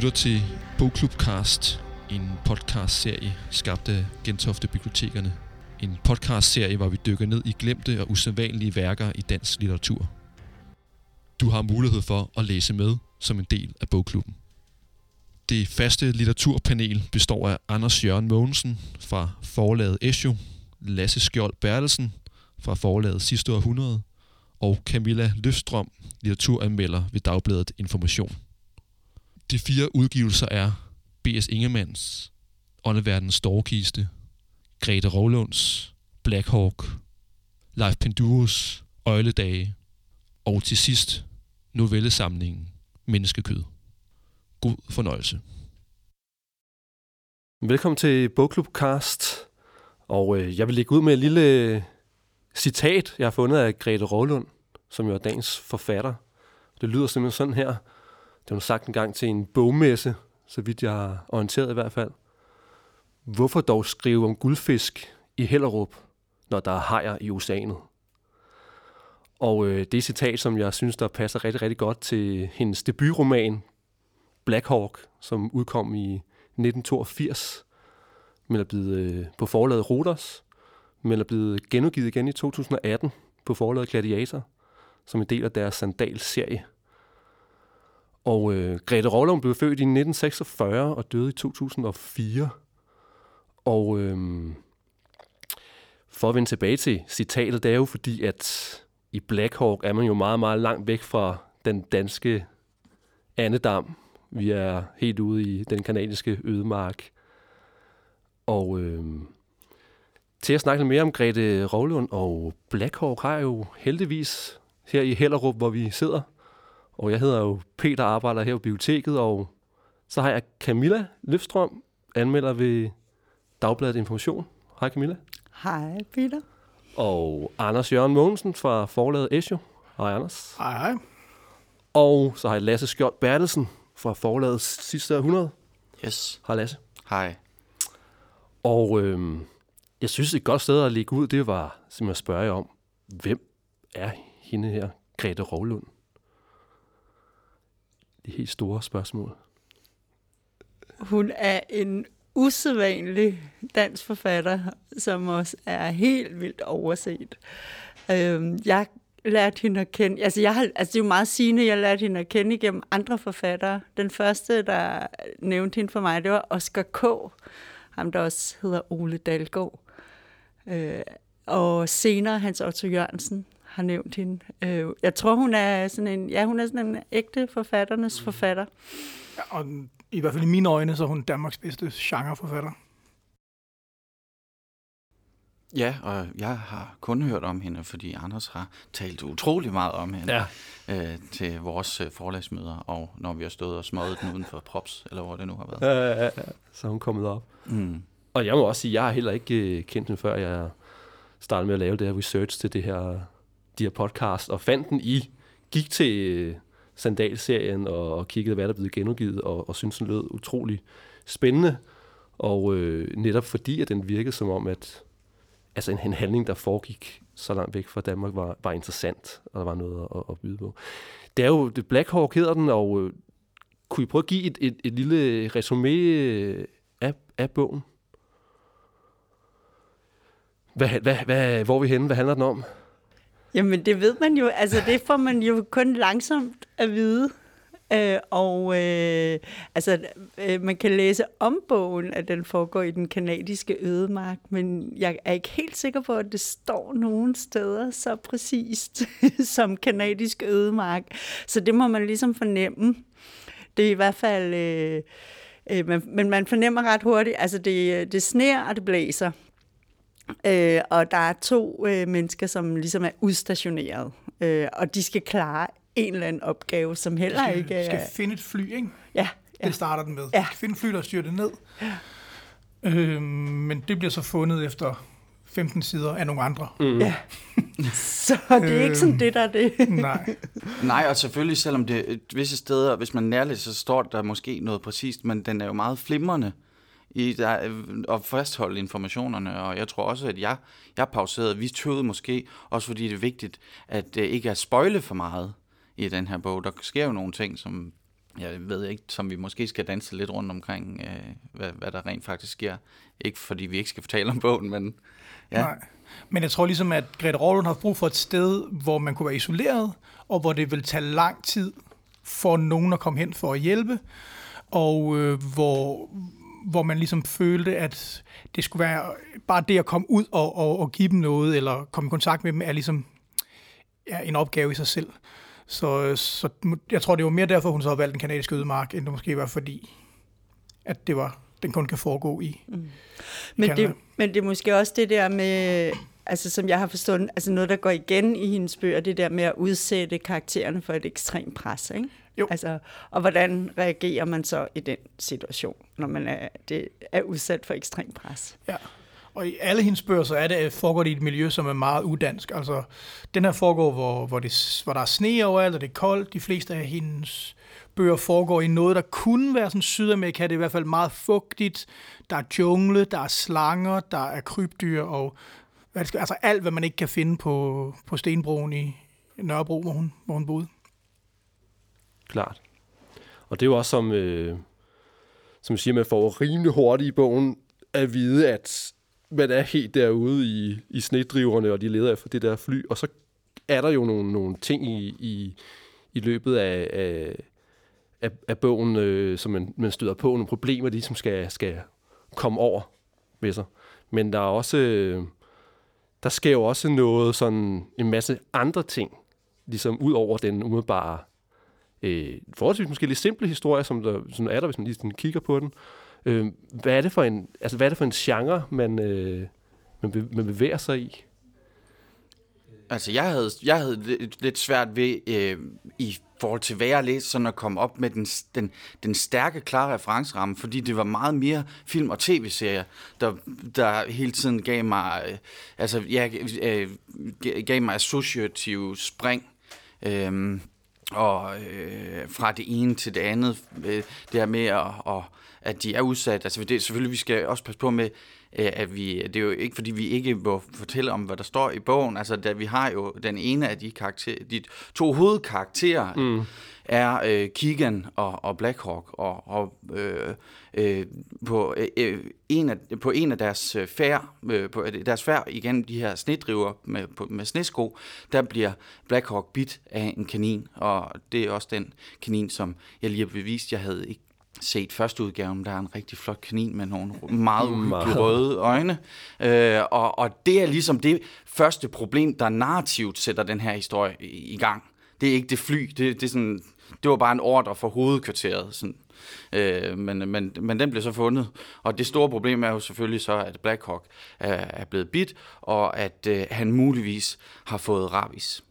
Lytter til Bogklubcast, en podcastserie skabt af Gentofte Bibliotekerne. En podcastserie, hvor vi dykker ned i glemte og usædvanlige værker i dansk litteratur. Du har mulighed for at læse med som en del af bogklubben. Det faste litteraturpanel består af Anders Jørgen Mogensen fra forlaget Esjo, Lasse Skjold Bertelsen fra forlaget Sidste Århundrede og Camilla Løfstrøm, litteraturanmelder ved Dagbladet Information. De fire udgivelser er B.S. Ingemanns, Åndeverdens Storkiste, Grete Rovlunds, Black Hawk, Leif Penduros, Øjledage og til sidst novellesamlingen Menneskekød. God fornøjelse. Velkommen til Bogklubcast. Og øh, jeg vil lægge ud med et lille citat, jeg har fundet af Grete Rovlund, som jo er dagens forfatter. Det lyder simpelthen sådan her. Det var sagt en gang til en bogmesse, så vidt jeg har orienteret i hvert fald. Hvorfor dog skrive om guldfisk i Hellerup, når der er hajer i oceanet? Og øh, det er citat, som jeg synes, der passer rigtig, rigtig godt til hendes debutroman, Black Hawk, som udkom i 1982, men er blevet øh, på forlaget Roters, men er blevet genudgivet igen i 2018 på forlaget Gladiator, som en del af deres Sandal-serie. Og øh, Grete Rovlund blev født i 1946 og døde i 2004. Og øh, for at vende tilbage til citatet, det er jo fordi, at i Black Hawk er man jo meget, meget langt væk fra den danske andedam. Vi er helt ude i den kanadiske ødemark. Og øh, til at snakke lidt mere om Grete Rovlund og Black Hawk har jeg jo heldigvis her i Hellerup, hvor vi sidder. Og jeg hedder jo Peter, arbejder her på biblioteket, og så har jeg Camilla Løfstrøm, anmelder ved Dagbladet Information. Hej Camilla. Hej Peter. Og Anders Jørgen Mogensen fra forlaget Esjo. Hej Anders. Hej, hej. Og så har jeg Lasse Skjold Bertelsen fra forlaget sidste 100. Yes. Hej Lasse. Hej. Og øhm, jeg synes, et godt sted at lægge ud, det var simpelthen at spørge jer om, hvem er hende her, Grete Rovlund? Helt store spørgsmål. Hun er en usædvanlig dansk forfatter, som også er helt vildt overset. Øhm, jeg lærte hende at kende, altså, jeg har, altså det er jo meget sigende, jeg lærte hende at kende igennem andre forfattere. Den første, der nævnte hende for mig, det var Oscar K., ham der også hedder Ole Dalgaard. Øh, og senere Hans Otto Jørgensen har nævnt hende. Øh, jeg tror, hun er sådan en, ja, hun er sådan en ægte forfatternes forfatter. Ja, og i hvert fald i mine øjne, så er hun Danmarks bedste genreforfatter. Ja, og jeg har kun hørt om hende, fordi Anders har talt utrolig meget om hende Ja. øh, til vores øh, forlagsmøder, og når vi har stået og smøget den uden for props, eller hvor det nu har været. Øh, så er hun kommet op. Mm. Og jeg må også sige, jeg har heller ikke øh, kendt hende, før jeg startede med at lave det her research til det her, de her podcast, og fandt den i, gik til sandalserien Sandal-serien og, og kiggede, hvad der blev genudgivet, og, og synes den lød utrolig spændende. Og øh, netop fordi, at den virkede som om, at altså en, en handling, der foregik så langt væk fra Danmark, var, var interessant, og der var noget at, at byde på. Det er jo, det Black Hawk hedder den, og øh, kunne I prøve at give et, et, et lille resume øh, af, af bogen? Hvad, hvad, hvad, hvor er vi henne? Hvad handler den om? Jamen, det ved man jo, altså det får man jo kun langsomt at vide. Øh, og øh, altså, øh, man kan læse om bogen, at den foregår i den kanadiske ødemark, men jeg er ikke helt sikker på, at det står nogen steder så præcist som kanadisk ødemark. Så det må man ligesom fornemme. Det er i hvert fald... Øh, øh, men, men man fornemmer ret hurtigt, altså det, øh, det sner og det blæser. Øh, og der er to øh, mennesker, som ligesom er udstationeret, øh, og de skal klare en eller anden opgave, som heller skal, ikke er... skal finde et fly, ikke? Ja, ja. Det starter den med. Ja. Ja. Finde et fly, der styrer det ned. Øhm, men det bliver så fundet efter 15 sider af nogle andre. Mm. ja. Så det er ikke sådan det, der er det. Nej. Nej, og selvfølgelig, selvom det et visse steder, hvis man nærlæser, så står der måske noget præcist, men den er jo meget flimrende i der, øh, at fastholde informationerne, og jeg tror også, at jeg, jeg pauserede, vi tøvede måske, også fordi det er vigtigt, at det ikke er spøjle for meget i den her bog. Der sker jo nogle ting, som jeg ved ikke, som vi måske skal danse lidt rundt omkring, øh, hvad, hvad der rent faktisk sker. Ikke fordi vi ikke skal fortælle om bogen, men ja. Nej. Men jeg tror ligesom, at Grete Rovlund har brug for et sted, hvor man kunne være isoleret, og hvor det vil tage lang tid for nogen at komme hen for at hjælpe, og øh, hvor, hvor man ligesom følte, at det skulle være bare det at komme ud og, og, og give dem noget, eller komme i kontakt med dem, er ligesom ja, en opgave i sig selv. Så, så jeg tror, det var mere derfor, hun så har valgt den kanadiske ødemark, end det måske var fordi, at det var, den kun kan foregå i mm. men, det, men det er måske også det der med, altså som jeg har forstået, altså noget, der går igen i hendes bøger, det der med at udsætte karaktererne for et ekstremt pres, ikke? Jo. Altså, og hvordan reagerer man så i den situation, når man er, det er udsat for ekstremt pres? Ja. Og i alle hendes bøger, så er det, foregår det i et miljø, som er meget udansk. Altså, den her foregår, hvor, hvor, det, hvor der er sne overalt, og det er koldt. De fleste af hendes bøger foregår i noget, der kunne være sådan Sydamerika. Det er i hvert fald meget fugtigt. Der er jungle, der er slanger, der er krybdyr, og hvad det skal, altså alt, hvad man ikke kan finde på, på Stenbroen i Nørrebro, hvor hun, hvor hun boede. Klart. Og det er jo også som, øh, som siger, man får rimelig hurtigt i bogen at vide, at man er helt derude i, i snedriverne, og de leder efter det der fly, og så er der jo nogle, nogle ting i, i, i løbet af, af, af, af bogen, øh, som man, man støder på, nogle problemer, de som skal, skal komme over med sig. Men der er også, øh, der sker jo også noget sådan, en masse andre ting, ligesom ud over den umiddelbare, øh, forholdsvis måske lidt simple historie, som, der, som er der, hvis man lige kigger på den. Øh, hvad, er det for en, altså, hvad er det for en genre, man, øh, man, be, man bevæger sig i? Altså, jeg havde, jeg havde lidt, lidt svært ved, øh, i forhold til hvad jeg læste, sådan at komme op med den, den, den stærke, klare referenceramme, fordi det var meget mere film- og tv-serier, der, der hele tiden gav mig, øh, altså, ja, øh, gav mig associative spring. Øh, og øh, fra det ene til det andet, øh, det her med at, at, at de er udsat, altså det, selvfølgelig vi skal også passe på med, at vi, det er jo ikke fordi vi ikke må fortælle om, hvad der står i bogen, altså da vi har jo den ene af de, karakter, de to hovedkarakterer, mm. er øh, Keegan og, og Blackhawk, og, og øh, øh, på, øh, en af, på en af deres øh, færd, øh, på deres færd igennem de her snedriver med, på, med snesko, der bliver Blackhawk bit af en kanin, og det er også den kanin, som jeg lige har bevist, jeg havde ikke set første udgaven, der er en rigtig flot kanin med nogle meget uhyggelige røde øjne. Øh, og, og det er ligesom det første problem, der narrativt sætter den her historie i, i gang. Det er ikke det fly, det, det, er sådan, det var bare en ordre for hovedkvarteret. Sådan. Øh, men, men, men den blev så fundet. Og det store problem er jo selvfølgelig så, at Blackhawk er, er blevet bit, og at øh, han muligvis har fået ravis.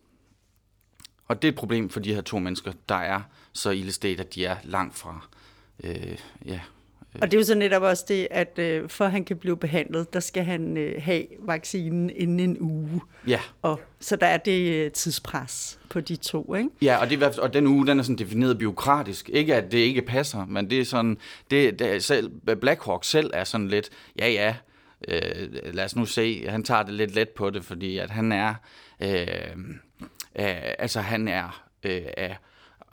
Og det er et problem for de her to mennesker, der er så illestet, at de er langt fra øh, ja, og det er jo så netop også det, at øh, for at han kan blive behandlet, der skal han øh, have vaccinen inden en uge. Ja. Og, så der er det øh, tidspres på de to, ikke? Ja, og, det, og den uge, den er sådan defineret byråkratisk. Ikke at det ikke passer, men det er sådan, det, det selv, Blackhawk selv er sådan lidt, ja ja, øh, lad os nu se, han tager det lidt let på det, fordi at han er, øh, øh, altså han er, øh, er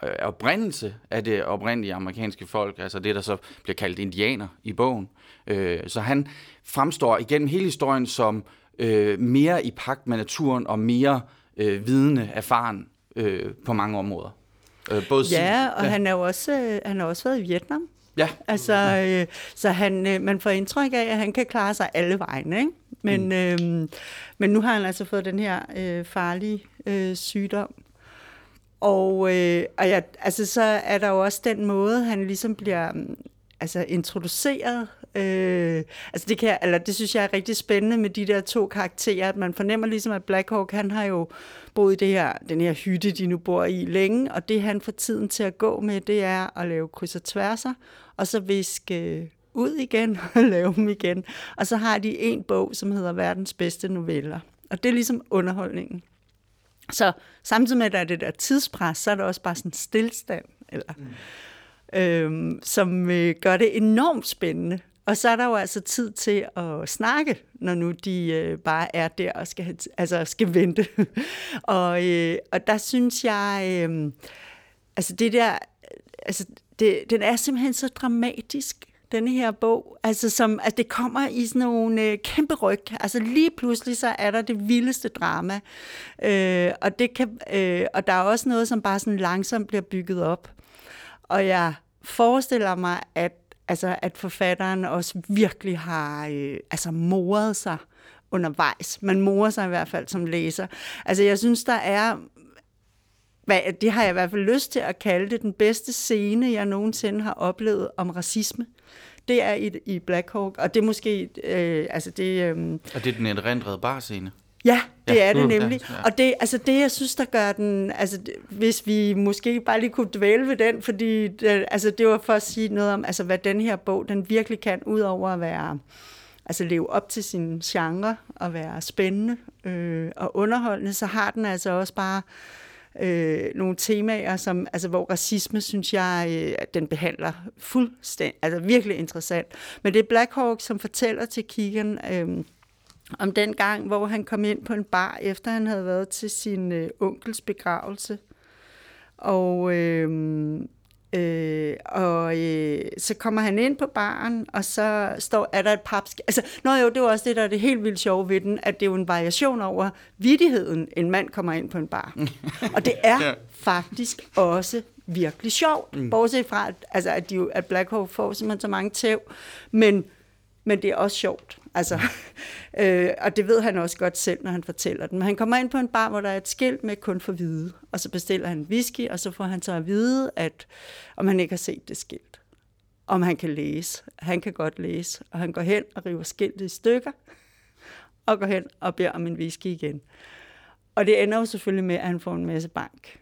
Øh, oprindelse af det oprindelige amerikanske folk, altså det, der så bliver kaldt indianer i bogen. Øh, så han fremstår igennem hele historien som øh, mere i pagt med naturen og mere øh, vidende, erfaren øh, på mange områder. Øh, både ja, og ja. han har jo også, øh, han har også været i Vietnam. Ja. Altså, øh, så han, øh, man får indtryk af, at han kan klare sig alle vegne, ikke? Men, mm. øh, men nu har han altså fået den her øh, farlige øh, sygdom, og, øh, og ja, altså, så er der jo også den måde, han ligesom bliver mm, altså, introduceret. Øh, altså det, kan, eller det synes jeg er rigtig spændende med de der to karakterer, at man fornemmer ligesom, at Blackhawk, han har jo boet i det her, den her hytte, de nu bor i længe, og det han får tiden til at gå med, det er at lave kryds og tværser, og så viske øh, ud igen og lave dem igen. Og så har de en bog, som hedder Verdens bedste noveller. Og det er ligesom underholdningen. Så samtidig med, at der er det der tidspres, så er der også bare sådan en stillstand, eller, mm. øhm, som øh, gør det enormt spændende. Og så er der jo altså tid til at snakke, når nu de øh, bare er der og skal, have, altså skal vente. og, øh, og der synes jeg, øh, altså det der, altså, det, den er simpelthen så dramatisk, denne her bog. Altså, som, at det kommer i sådan nogle øh, kæmpe ryg. Altså lige pludselig, så er der det vildeste drama. Øh, og, det kan, øh, og der er også noget, som bare sådan langsomt bliver bygget op. Og jeg forestiller mig, at, altså, at forfatteren også virkelig har øh, altså, moret sig undervejs. Man morer sig i hvert fald som læser. Altså, jeg synes, der er hvad, det har jeg i hvert fald lyst til at kalde det, den bedste scene, jeg nogensinde har oplevet om racisme. Det er i, i Black Hawk, og det er måske, øh, altså det... Øh, og det er den erindrede barscene? Ja, det ja. er det nemlig. Ja, ja. Og det, altså det, jeg synes, der gør den, altså hvis vi måske bare lige kunne dvæle ved den, fordi det, altså, det var for at sige noget om, altså hvad den her bog, den virkelig kan, ud over at være, altså leve op til sin genre, og være spændende øh, og underholdende, så har den altså også bare øh, Øh, nogle temaer, som, altså, hvor racisme, synes jeg, øh, den behandler fuldstændig, altså virkelig interessant. Men det er Black Hawk, som fortæller til Keegan øh, om den gang, hvor han kom ind på en bar, efter han havde været til sin øh, onkels begravelse. Og øh, Øh, og øh, så kommer han ind på baren, og så står, er der et papsk... Altså, nå jo, det var også det, der er det helt vildt sjove ved den, at det er jo en variation over vidigheden, en mand kommer ind på en bar. og det er ja. faktisk også virkelig sjovt, mm. bortset fra, at, altså, at, de, at Black Hawk får simpelthen så mange tæv, men, men det er også sjovt. Altså, øh, og det ved han også godt selv, når han fortæller den. Men han kommer ind på en bar, hvor der er et skilt med kun for hvide, og så bestiller han whisky, og så får han så at vide, at om han ikke har set det skilt. Om han kan læse. Han kan godt læse, og han går hen og river skiltet i stykker, og går hen og beder om en whisky igen. Og det ender jo selvfølgelig med, at han får en masse bank.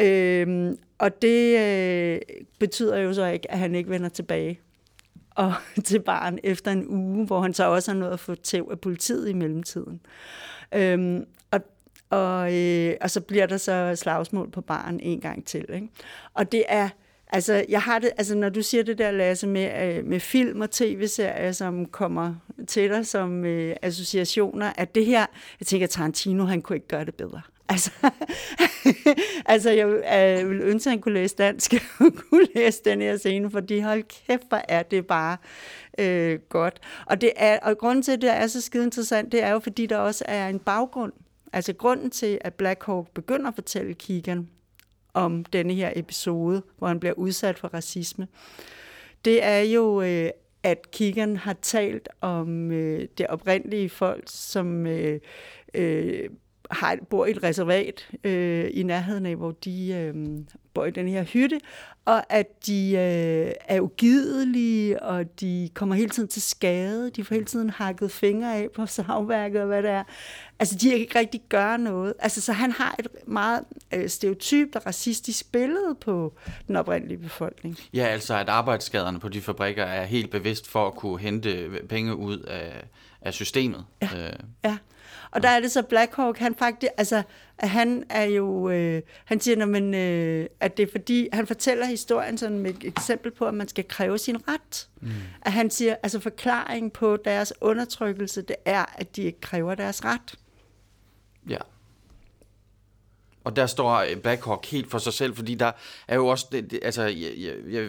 Øhm, og det øh, betyder jo så ikke, at han ikke vender tilbage og til barn efter en uge, hvor han så også har nået at få tæv af politiet i mellemtiden. Øhm, og, og, øh, og så bliver der så slagsmål på barn en gang til. Ikke? Og det er, altså, jeg har det, altså, når du siger det der, Lasse, med, øh, med film og tv-serier, som kommer til dig som øh, associationer, at det her, jeg tænker, Tarantino, han kunne ikke gøre det bedre. Altså, altså jeg, øh, jeg vil ønske, at han kunne læse dansk og kunne læse den her scene, fordi hold kæft, hvor er det bare øh, godt. Og, det er, og grunden til, at det er så skide interessant, det er jo, fordi der også er en baggrund. Altså grunden til, at Black Hawk begynder at fortælle Keegan om denne her episode, hvor han bliver udsat for racisme, det er jo, øh, at Keegan har talt om øh, det oprindelige folk, som øh, øh, har, bor i et reservat øh, i nærheden af, hvor de øh, bor i den her hytte, og at de øh, er ugidelige, og de kommer hele tiden til skade. De får hele tiden hakket fingre af på savværket og hvad det er. Altså, de kan ikke rigtig gøre noget. Altså, så han har et meget øh, stereotypt og racistisk billede på den oprindelige befolkning. Ja, altså, at arbejdsskaderne på de fabrikker er helt bevidst for at kunne hente penge ud af, af systemet. Ja, øh. ja. Og der er det så Black Hawk, han faktisk, altså, han er jo, øh, han siger, men, øh, at det er fordi, han fortæller historien sådan med et eksempel på, at man skal kræve sin ret. Mm. At han siger, altså forklaringen på deres undertrykkelse, det er, at de ikke kræver deres ret. Ja. Og der står øh, Blackhawk helt for sig selv, fordi der er jo også, det, det, altså, jeg, jeg,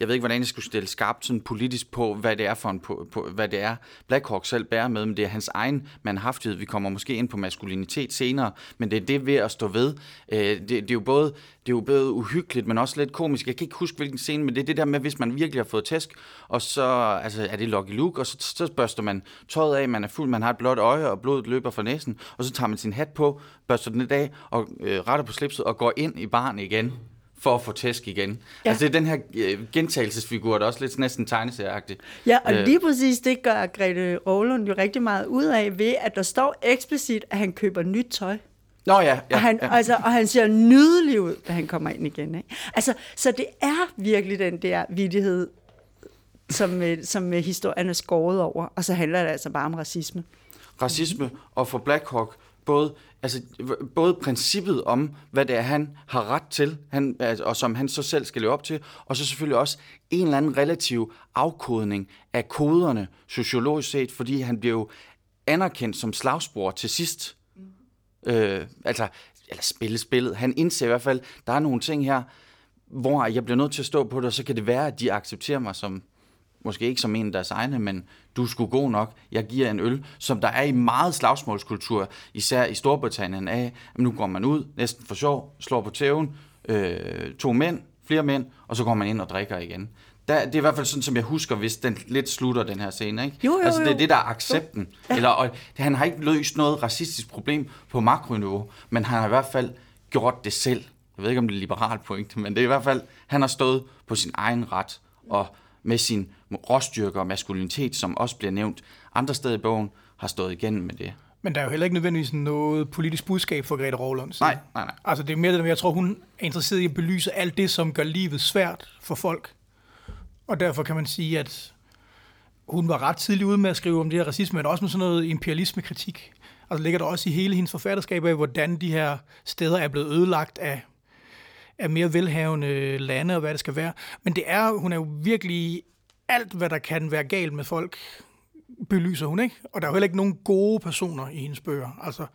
jeg ved ikke, hvordan jeg skulle stille skarpt sådan politisk på, hvad det er for en, på, på, hvad det er, Blackhawk selv bærer med, men det er hans egen manhaftighed. Vi kommer måske ind på maskulinitet senere, men det er det ved at stå ved. Øh, det, det, er jo både, det er jo både uhyggeligt, men også lidt komisk. Jeg kan ikke huske, hvilken scene, men det er det der med, hvis man virkelig har fået tæsk, og så altså, er det Lucky Luke, og så, så børster man tøjet af, man er fuld, man har et blåt øje, og blodet løber fra næsen, og så tager man sin hat på, børster den af, og øh, retter på slipset og går ind i barn igen for at få tæsk igen. Ja. Altså det er den her øh, gentagelsesfigur, der er også lidt næsten tegneserieagtig. Ja, og øh. lige præcis det gør Grete Roland jo rigtig meget ud af ved, at der står eksplicit, at han køber nyt tøj. Nå ja, ja, og, han, ja. Altså, og han ser nydelig ud, da han kommer ind igen. Ikke? Altså, så det er virkelig den der vidighed, som, øh, som historien er skåret over, og så handler det altså bare om racisme. Racisme, og for Black Hawk, både, altså, både princippet om, hvad det er, han har ret til, han, altså, og som han så selv skal leve op til, og så selvfølgelig også en eller anden relativ afkodning af koderne, sociologisk set, fordi han bliver jo anerkendt som slagsbror til sidst. Mm. Øh, altså, eller spille spillet. Han indser i hvert fald, der er nogle ting her, hvor jeg bliver nødt til at stå på det, og så kan det være, at de accepterer mig som, måske ikke som en af deres egne, men du skulle god nok, jeg giver en øl, som der er i meget slagsmålskultur, især i Storbritannien af, at nu går man ud, næsten for sjov, slår på tæven, øh, to mænd, flere mænd, og så går man ind og drikker igen. Der, det er i hvert fald sådan, som jeg husker, hvis den lidt slutter, den her scene. Ikke? Jo, jo, altså, det er det, der er accepten. Ja. Eller, og, han har ikke løst noget racistisk problem på makroniveau, men han har i hvert fald gjort det selv. Jeg ved ikke, om det er liberalt pointe, men det er i hvert fald, han har stået på sin egen ret, og med sin råstyrke og maskulinitet, som også bliver nævnt andre steder i bogen, har stået igennem med det. Men der er jo heller ikke nødvendigvis noget politisk budskab for Grete Rovlund. Nej, nej, nej. Altså det er mere det, jeg tror, hun er interesseret i at belyse alt det, som gør livet svært for folk. Og derfor kan man sige, at hun var ret tidlig ude med at skrive om det her racisme, men også med sådan noget imperialisme-kritik. Altså ligger der også i hele hendes forfatterskab af, hvordan de her steder er blevet ødelagt af, af mere velhavende lande og hvad det skal være. Men det er, hun er jo virkelig alt, hvad der kan være galt med folk, belyser hun, ikke? Og der er jo heller ikke nogen gode personer i hendes bøger. Altså,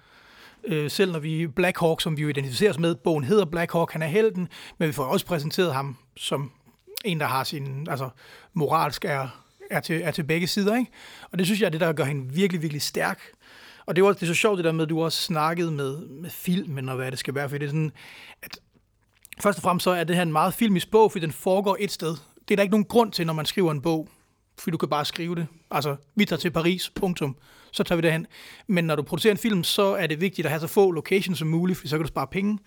øh, selv når vi Black Hawk, som vi jo identificerer os med, bogen hedder Black Hawk, han er helten, men vi får også præsenteret ham som en, der har sin, altså moralsk er, er, til, er til begge sider, ikke? Og det synes jeg er det, der gør hende virkelig, virkelig stærk. Og det er, også, det er så sjovt det der med, at du også snakkede med, med filmen og hvad det skal være, for det er sådan, at først og fremmest så er det her en meget filmisk bog, fordi den foregår et sted. Det er der ikke nogen grund til, når man skriver en bog, fordi du kan bare skrive det. Altså, vi tager til Paris, punktum. Så tager vi derhen. Men når du producerer en film, så er det vigtigt at have så få locations som muligt, fordi så kan du spare penge.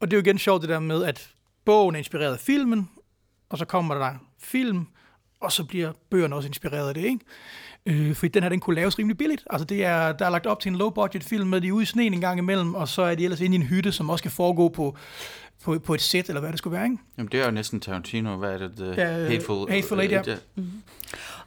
Og det er jo igen sjovt det der med, at bogen er inspireret af filmen, og så kommer der film, og så bliver bøgerne også inspireret af det, ikke? Øh, fordi den her, den kunne laves rimelig billigt. Altså, det er, der er lagt op til en low-budget film, med de er ude i sneen en gang imellem, og så er de ellers inde i en hytte, som også kan foregå på, på, på et sæt, eller hvad det skulle være, ikke? Jamen, det er jo næsten Tarantino. Hvad er det? The Ja, øh, Hateful, Hateful Eight, ja.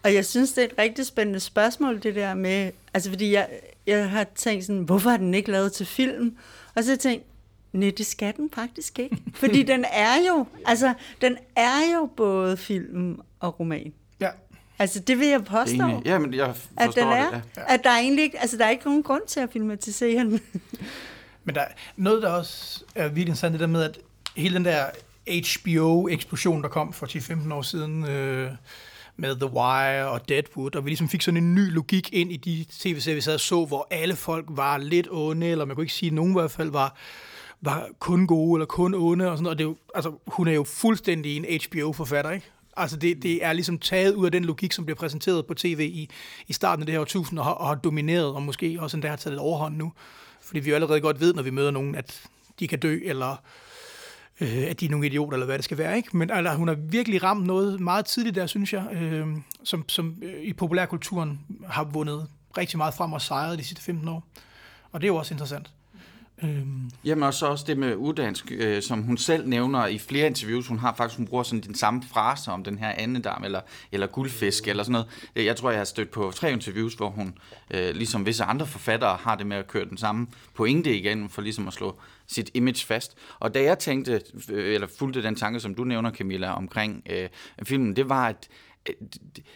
Og jeg synes, det er et rigtig spændende spørgsmål, det der med, altså fordi jeg, jeg har tænkt sådan, hvorfor er den ikke lavet til film? Og så har jeg tænkt, nej, det skal den faktisk ikke. Fordi den er jo, altså, den er jo både film og roman. Ja. Altså, det vil jeg påstå. Enig. Jamen, jeg at forstår den er, det. Ja. at der er egentlig ikke, altså der er ikke nogen grund til at filmatisere den. Men der, noget, der også er virkelig interessant, det der med, at hele den der HBO-eksplosion, der kom for 10-15 år siden, øh, med The Wire og Deadwood, og vi ligesom fik sådan en ny logik ind i de tv-serier, vi sad og så, hvor alle folk var lidt onde, eller man kunne ikke sige, at nogen i hvert fald var, var kun gode, eller kun onde, og sådan noget. Og det er jo, altså, hun er jo fuldstændig en HBO-forfatter, ikke? Altså det, det er ligesom taget ud af den logik, som bliver præsenteret på tv i, i starten af det her årtusind, og har, og har domineret, og måske også endda har taget lidt overhånd nu. Fordi vi jo allerede godt ved, når vi møder nogen, at de kan dø, eller øh, at de er nogle idioter, eller hvad det skal være. Ikke? Men altså, hun har virkelig ramt noget meget tidligt der, synes jeg, øh, som, som øh, i populærkulturen har vundet rigtig meget frem og sejret de sidste 15 år. Og det er jo også interessant. Øhm, Jamen og så også det med uddansk, øh, som hun selv nævner i flere interviews. Hun har faktisk, hun bruger sådan den samme frase om den her andedam eller, eller guldfisk eller sådan noget. Øh, jeg tror, jeg har stødt på tre interviews, hvor hun, øh, ligesom visse andre forfattere, har det med at køre den samme pointe igen, for ligesom at slå sit image fast. Og da jeg tænkte, øh, eller fulgte den tanke, som du nævner, Camilla, omkring øh, filmen, det var, at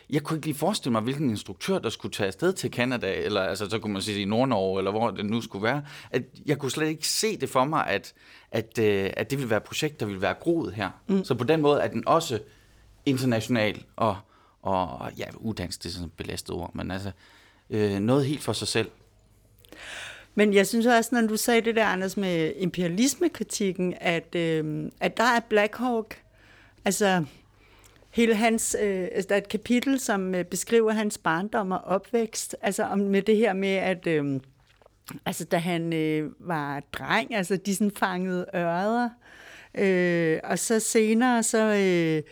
jeg kunne ikke lige forestille mig, hvilken instruktør, der skulle tage afsted til Canada, eller altså, så kunne man sige i Nordnorge, eller hvor det nu skulle være. At jeg kunne slet ikke se det for mig, at, at, øh, at det ville være et projekt, der ville være groet her. Mm. Så på den måde er den også international, og, og ja, uddansk, det er sådan et belastet ord, men altså øh, noget helt for sig selv. Men jeg synes også, når du sagde det der, Anders, med imperialismekritikken, at, øh, at der er Black Hawk, altså hele hans, øh, altså, der er et kapitel, som øh, beskriver hans barndom og opvækst, altså om, med det her med, at øh, altså, da han øh, var dreng, altså de sådan fangede ørder, øh, og så senere, så... Øh,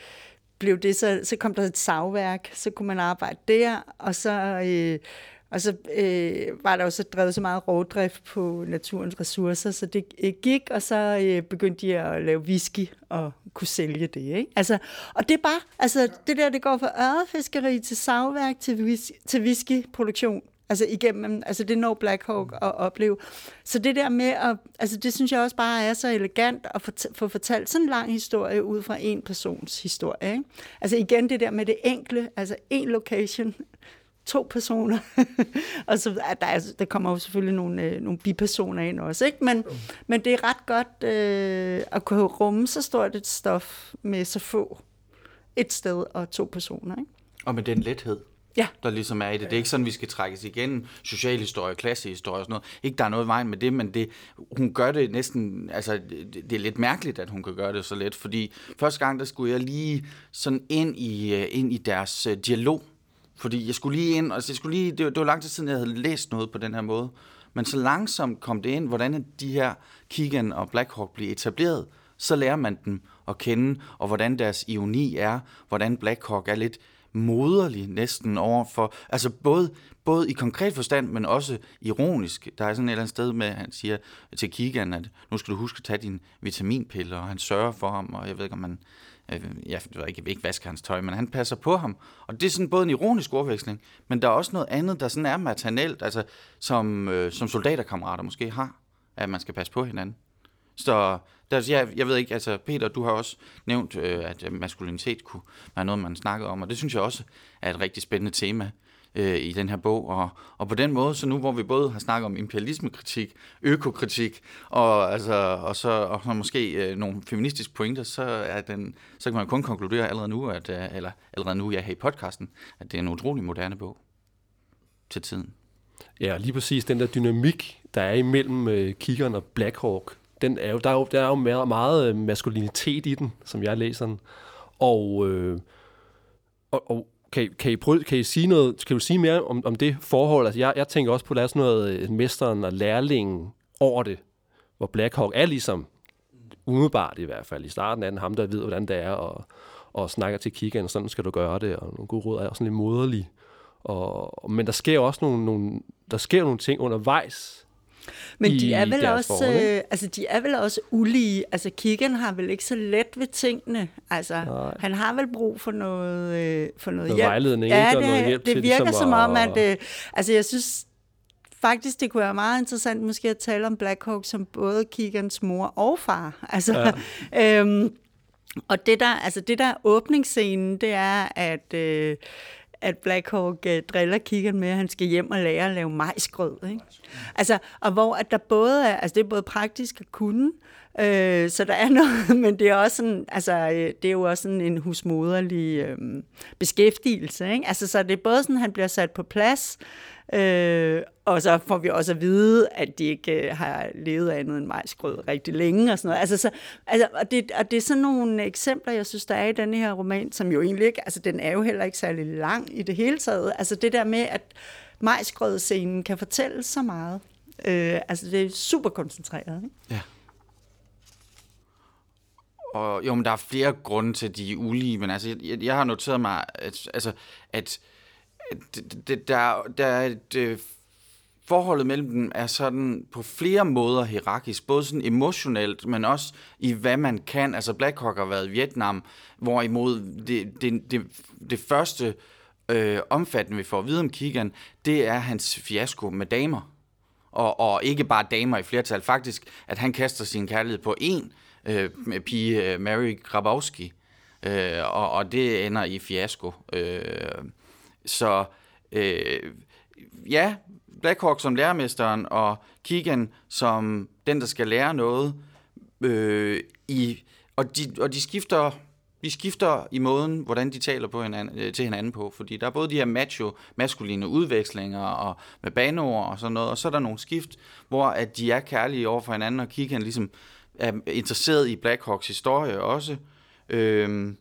blev det så, så kom der et savværk, så kunne man arbejde der, og så, øh, og så øh, var der jo så drevet så meget rovdrift på naturens ressourcer, så det øh, gik, og så øh, begyndte de at lave whisky og kunne sælge det. Ikke? Altså, og det er bare, altså det der, det går fra ørrefiskeri til savværk til, whis- til whiskyproduktion. Altså igennem, altså det når Black Hawk at opleve. Så det der med, at, altså det synes jeg også bare er så elegant at få, få fortalt sådan en lang historie ud fra en persons historie. Ikke? Altså igen det der med det enkle, altså en location, to personer. og så er der, der kommer jo selvfølgelig nogle, øh, nogle bipersoner ind også, ikke? Men, men det er ret godt øh, at kunne rumme så stort et stof med så få et sted og to personer, ikke? Og med den lethed, Ja. der ligesom er i det. Det er ikke sådan, vi skal trækkes igen. Socialhistorie, klassehistorie og sådan noget. Ikke, der er noget i vejen med det, men det, hun gør det næsten... Altså, det, det er lidt mærkeligt, at hun kan gøre det så let, fordi første gang, der skulle jeg lige sådan ind i, øh, ind i deres øh, dialog. Fordi jeg skulle lige ind, og altså, jeg skulle lige, det, var, det var lang tid siden, jeg havde læst noget på den her måde. Men så langsomt kom det ind, hvordan de her Keegan og Blackhawk blev etableret, så lærer man dem at kende, og hvordan deres ironi er, hvordan Blackhawk er lidt moderlig næsten over for, altså både, både i konkret forstand, men også ironisk. Der er sådan et eller andet sted med, at han siger til Keegan, at nu skal du huske at tage din vitaminpiller, og han sørger for ham, og jeg ved ikke, om man, øh, jeg ved ikke, jeg vil ikke vaske hans tøj, men han passer på ham. Og det er sådan både en ironisk ordveksling, men der er også noget andet, der sådan er maternelt, altså som, øh, som soldaterkammerater måske har, at man skal passe på hinanden. Så der, jeg, jeg ved ikke, altså Peter, du har også nævnt, øh, at maskulinitet kunne være noget, man snakkede om, og det synes jeg også er et rigtig spændende tema øh, i den her bog. Og, og på den måde, så nu hvor vi både har snakket om imperialismekritik, økokritik, og, altså, og så og så måske øh, nogle feministiske pointer, så, er den, så kan man kun konkludere allerede nu, at, øh, eller allerede nu, jeg ja, her i podcasten, at det er en utrolig moderne bog til tiden. Ja, lige præcis den der dynamik, der er imellem øh, kiggeren og Blackhawk, den er jo, der, er jo, der er jo meget, meget maskulinitet i den, som jeg læser den. Og, øh, og, og kan, kan, I prøve, kan I sige noget, kan du sige mere om, om det forhold? Altså, jeg, jeg tænker også på, at der er sådan noget øh, mesteren og lærlingen over det, hvor Blackhawk er ligesom, umiddelbart i hvert fald, i starten af den, ham der ved, hvordan det er, og, og snakker til kiggeren, sådan skal du gøre det, og nogle gode råd er også sådan lidt moderlig. Og, men der sker også nogle, nogle, der sker nogle ting undervejs, men de er vel også, forhold, øh, altså de er vel også ulige. Altså Keegan har vel ikke så let ved tingene. Altså Nej. han har vel brug for noget øh, for noget, Noget hjælp. vejledning, ja, ikke? Og det, noget hjælp det til virker ligesom som om at- at øh, altså jeg synes faktisk det kunne være meget interessant måske at tale om Blackhawk som både Keegans mor og far. Altså ja. øhm, og det der, altså det der åbningsscenen, det er, at, øh, at Blackhawk øh, driller kiggeren med, at han skal hjem og lære at lave majsgrød. Ikke? Altså, og hvor at der både er, altså det er både praktisk at kunne, øh, så der er noget, men det er også sådan, altså øh, det er jo også sådan en husmoderlig øh, beskæftigelse. Ikke? Altså, så det er både sådan, at han bliver sat på plads, Øh, og så får vi også at vide, at de ikke øh, har levet af andet end majsgrød rigtig længe og sådan noget. Altså, så, altså, og, det, og det er sådan nogle eksempler, jeg synes, der er i den her roman, som jo egentlig ikke, altså den er jo heller ikke særlig lang i det hele taget. Altså det der med, at majsgrødscenen kan fortælle så meget. Øh, altså det er super koncentreret. Ikke? Ja. Og jo, men der er flere grunde til, at de er ulige, men altså, jeg, jeg har noteret mig, at, altså, at det, der, der er et, øh, forholdet mellem dem er sådan på flere måder hierarkisk, både sådan emotionelt, men også i hvad man kan. Altså Blackhawk har været i Vietnam, hvorimod det, det, det, det første øh, omfattende, vi får at vide om Keegan, det er hans fiasko med damer. Og, og ikke bare damer i flertal, faktisk, at han kaster sin kærlighed på en øh, pige, øh, Mary Grabowski, øh, og, og det ender i fiasko. Øh, så øh, ja, Blackhawk som lærermesteren, og Keegan som den, der skal lære noget, øh, i, og, de, og de skifter de skifter i måden, hvordan de taler på hinanden, øh, til hinanden på, fordi der er både de her macho, maskuline udvekslinger og med banord og sådan noget, og så er der nogle skift, hvor at de er kærlige over for hinanden, og Keegan ligesom er interesseret i Blackhawks historie også. Øhm,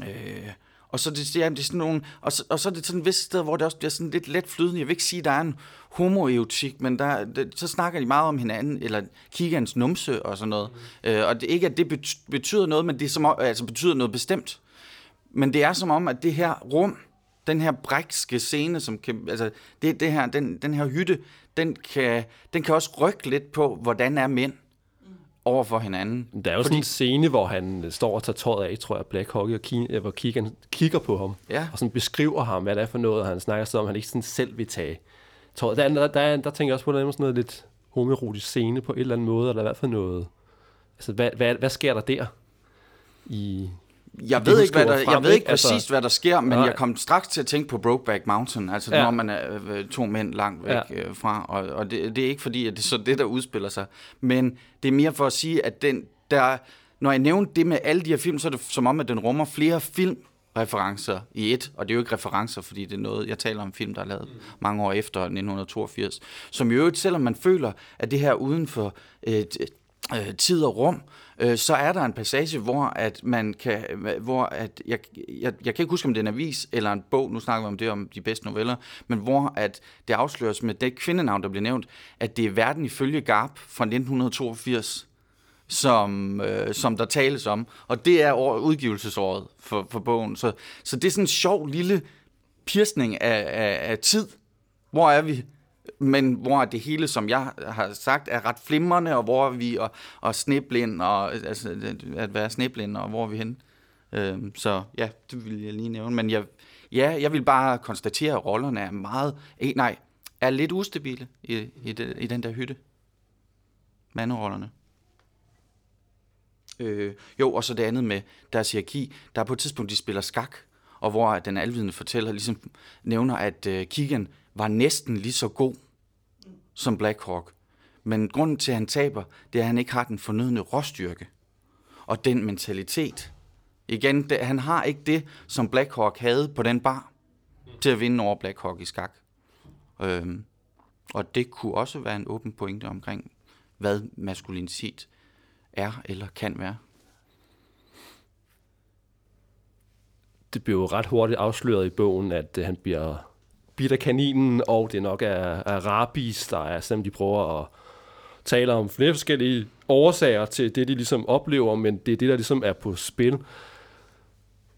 øh, øh, og så det, ja, det er sådan nogle, og så, og så er det sådan et vist sted, hvor det også bliver sådan lidt let flydende. Jeg vil ikke sige, at der er en homoeotik, men der, det, så snakker de meget om hinanden, eller kigger hans numse og sådan noget. Mm. Øh, og det, ikke, at det betyder noget, men det som altså betyder noget bestemt. Men det er som om, at det her rum, den her brækske scene, som kan, altså det, det her, den, den her hytte, den kan, den kan også rykke lidt på, hvordan er mænd over for hinanden. Der er jo Fordi... sådan en scene, hvor han står og tager tøjet af, tror jeg, Black Hawk, og Ke- hvor Keegan kigger på ham, Ja. og sådan beskriver ham, hvad det er for noget, og han snakker så om, han ikke sådan selv vil tage tøjet. Der, der, der, der tænker jeg også på, at der er sådan noget lidt homoerotisk scene på en eller anden måde, eller i hvert fald noget... Altså, hvad, hvad, hvad sker der der? I, Jeg ved ikke, hvad der, frem, jeg ved ikke Altså, præcis, hvad der sker, men Nej. jeg kom straks til at tænke på Brokeback Mountain, altså Ja. når man er øh, to mænd langt væk Ja. ja. fra, og, og det, det er ikke fordi, at det er så det, der udspiller sig, men det er mere for at sige, at den, der, når jeg nævnte det med alle de her film, så er det som om, at den rummer flere filmreferencer i et, og det er jo ikke referencer, fordi det er noget, jeg taler om film, der er lavet mange år efter 1982, som i øvrigt, selvom man føler, at det her er uden for øh, øh, tid og rum, øh, så er der en passage, hvor at man kan, hvor at, jeg, jeg, jeg kan ikke huske, om det er en avis eller en bog, nu snakker vi om det, om de bedste noveller, men hvor at det afsløres med det kvindenavn, der bliver nævnt, at det er verden ifølge Garp fra 1982, som, øh, som der tales om, og det er år, udgivelsesåret for, for bogen. Så, så det er sådan en sjov lille pirsning af, af, af tid. Hvor er vi? Men hvor det hele, som jeg har sagt, er ret flimrende, og hvor vi, og, og sneblind, og altså, at være sneblind, og hvor er vi hen. Øhm, så ja, det vil jeg lige nævne. Men jeg, ja, jeg vil bare konstatere, at rollerne er meget, eh, nej, er lidt ustabile i, i, de, i den der hytte. Manderollerne. Øh, jo, og så det andet med deres hierarki. Der er på et tidspunkt, de spiller skak, og hvor den alvidende fortæller ligesom nævner, at øh, Keegan var næsten lige så god som Black Hawk. Men grunden til, at han taber, det er, at han ikke har den fornødne råstyrke. Og den mentalitet. Igen, det, han har ikke det, som Black Hawk havde på den bar, til at vinde over Black Hawk i skak. Øhm, og det kunne også være en åben pointe omkring, hvad maskulinitet er eller kan være. det bliver jo ret hurtigt afsløret i bogen, at øh, han bliver bidt af kaninen, og det nok er, er rabis, der er, selvom de prøver at tale om flere forskellige årsager til det, de ligesom oplever, men det er det, der ligesom er på spil.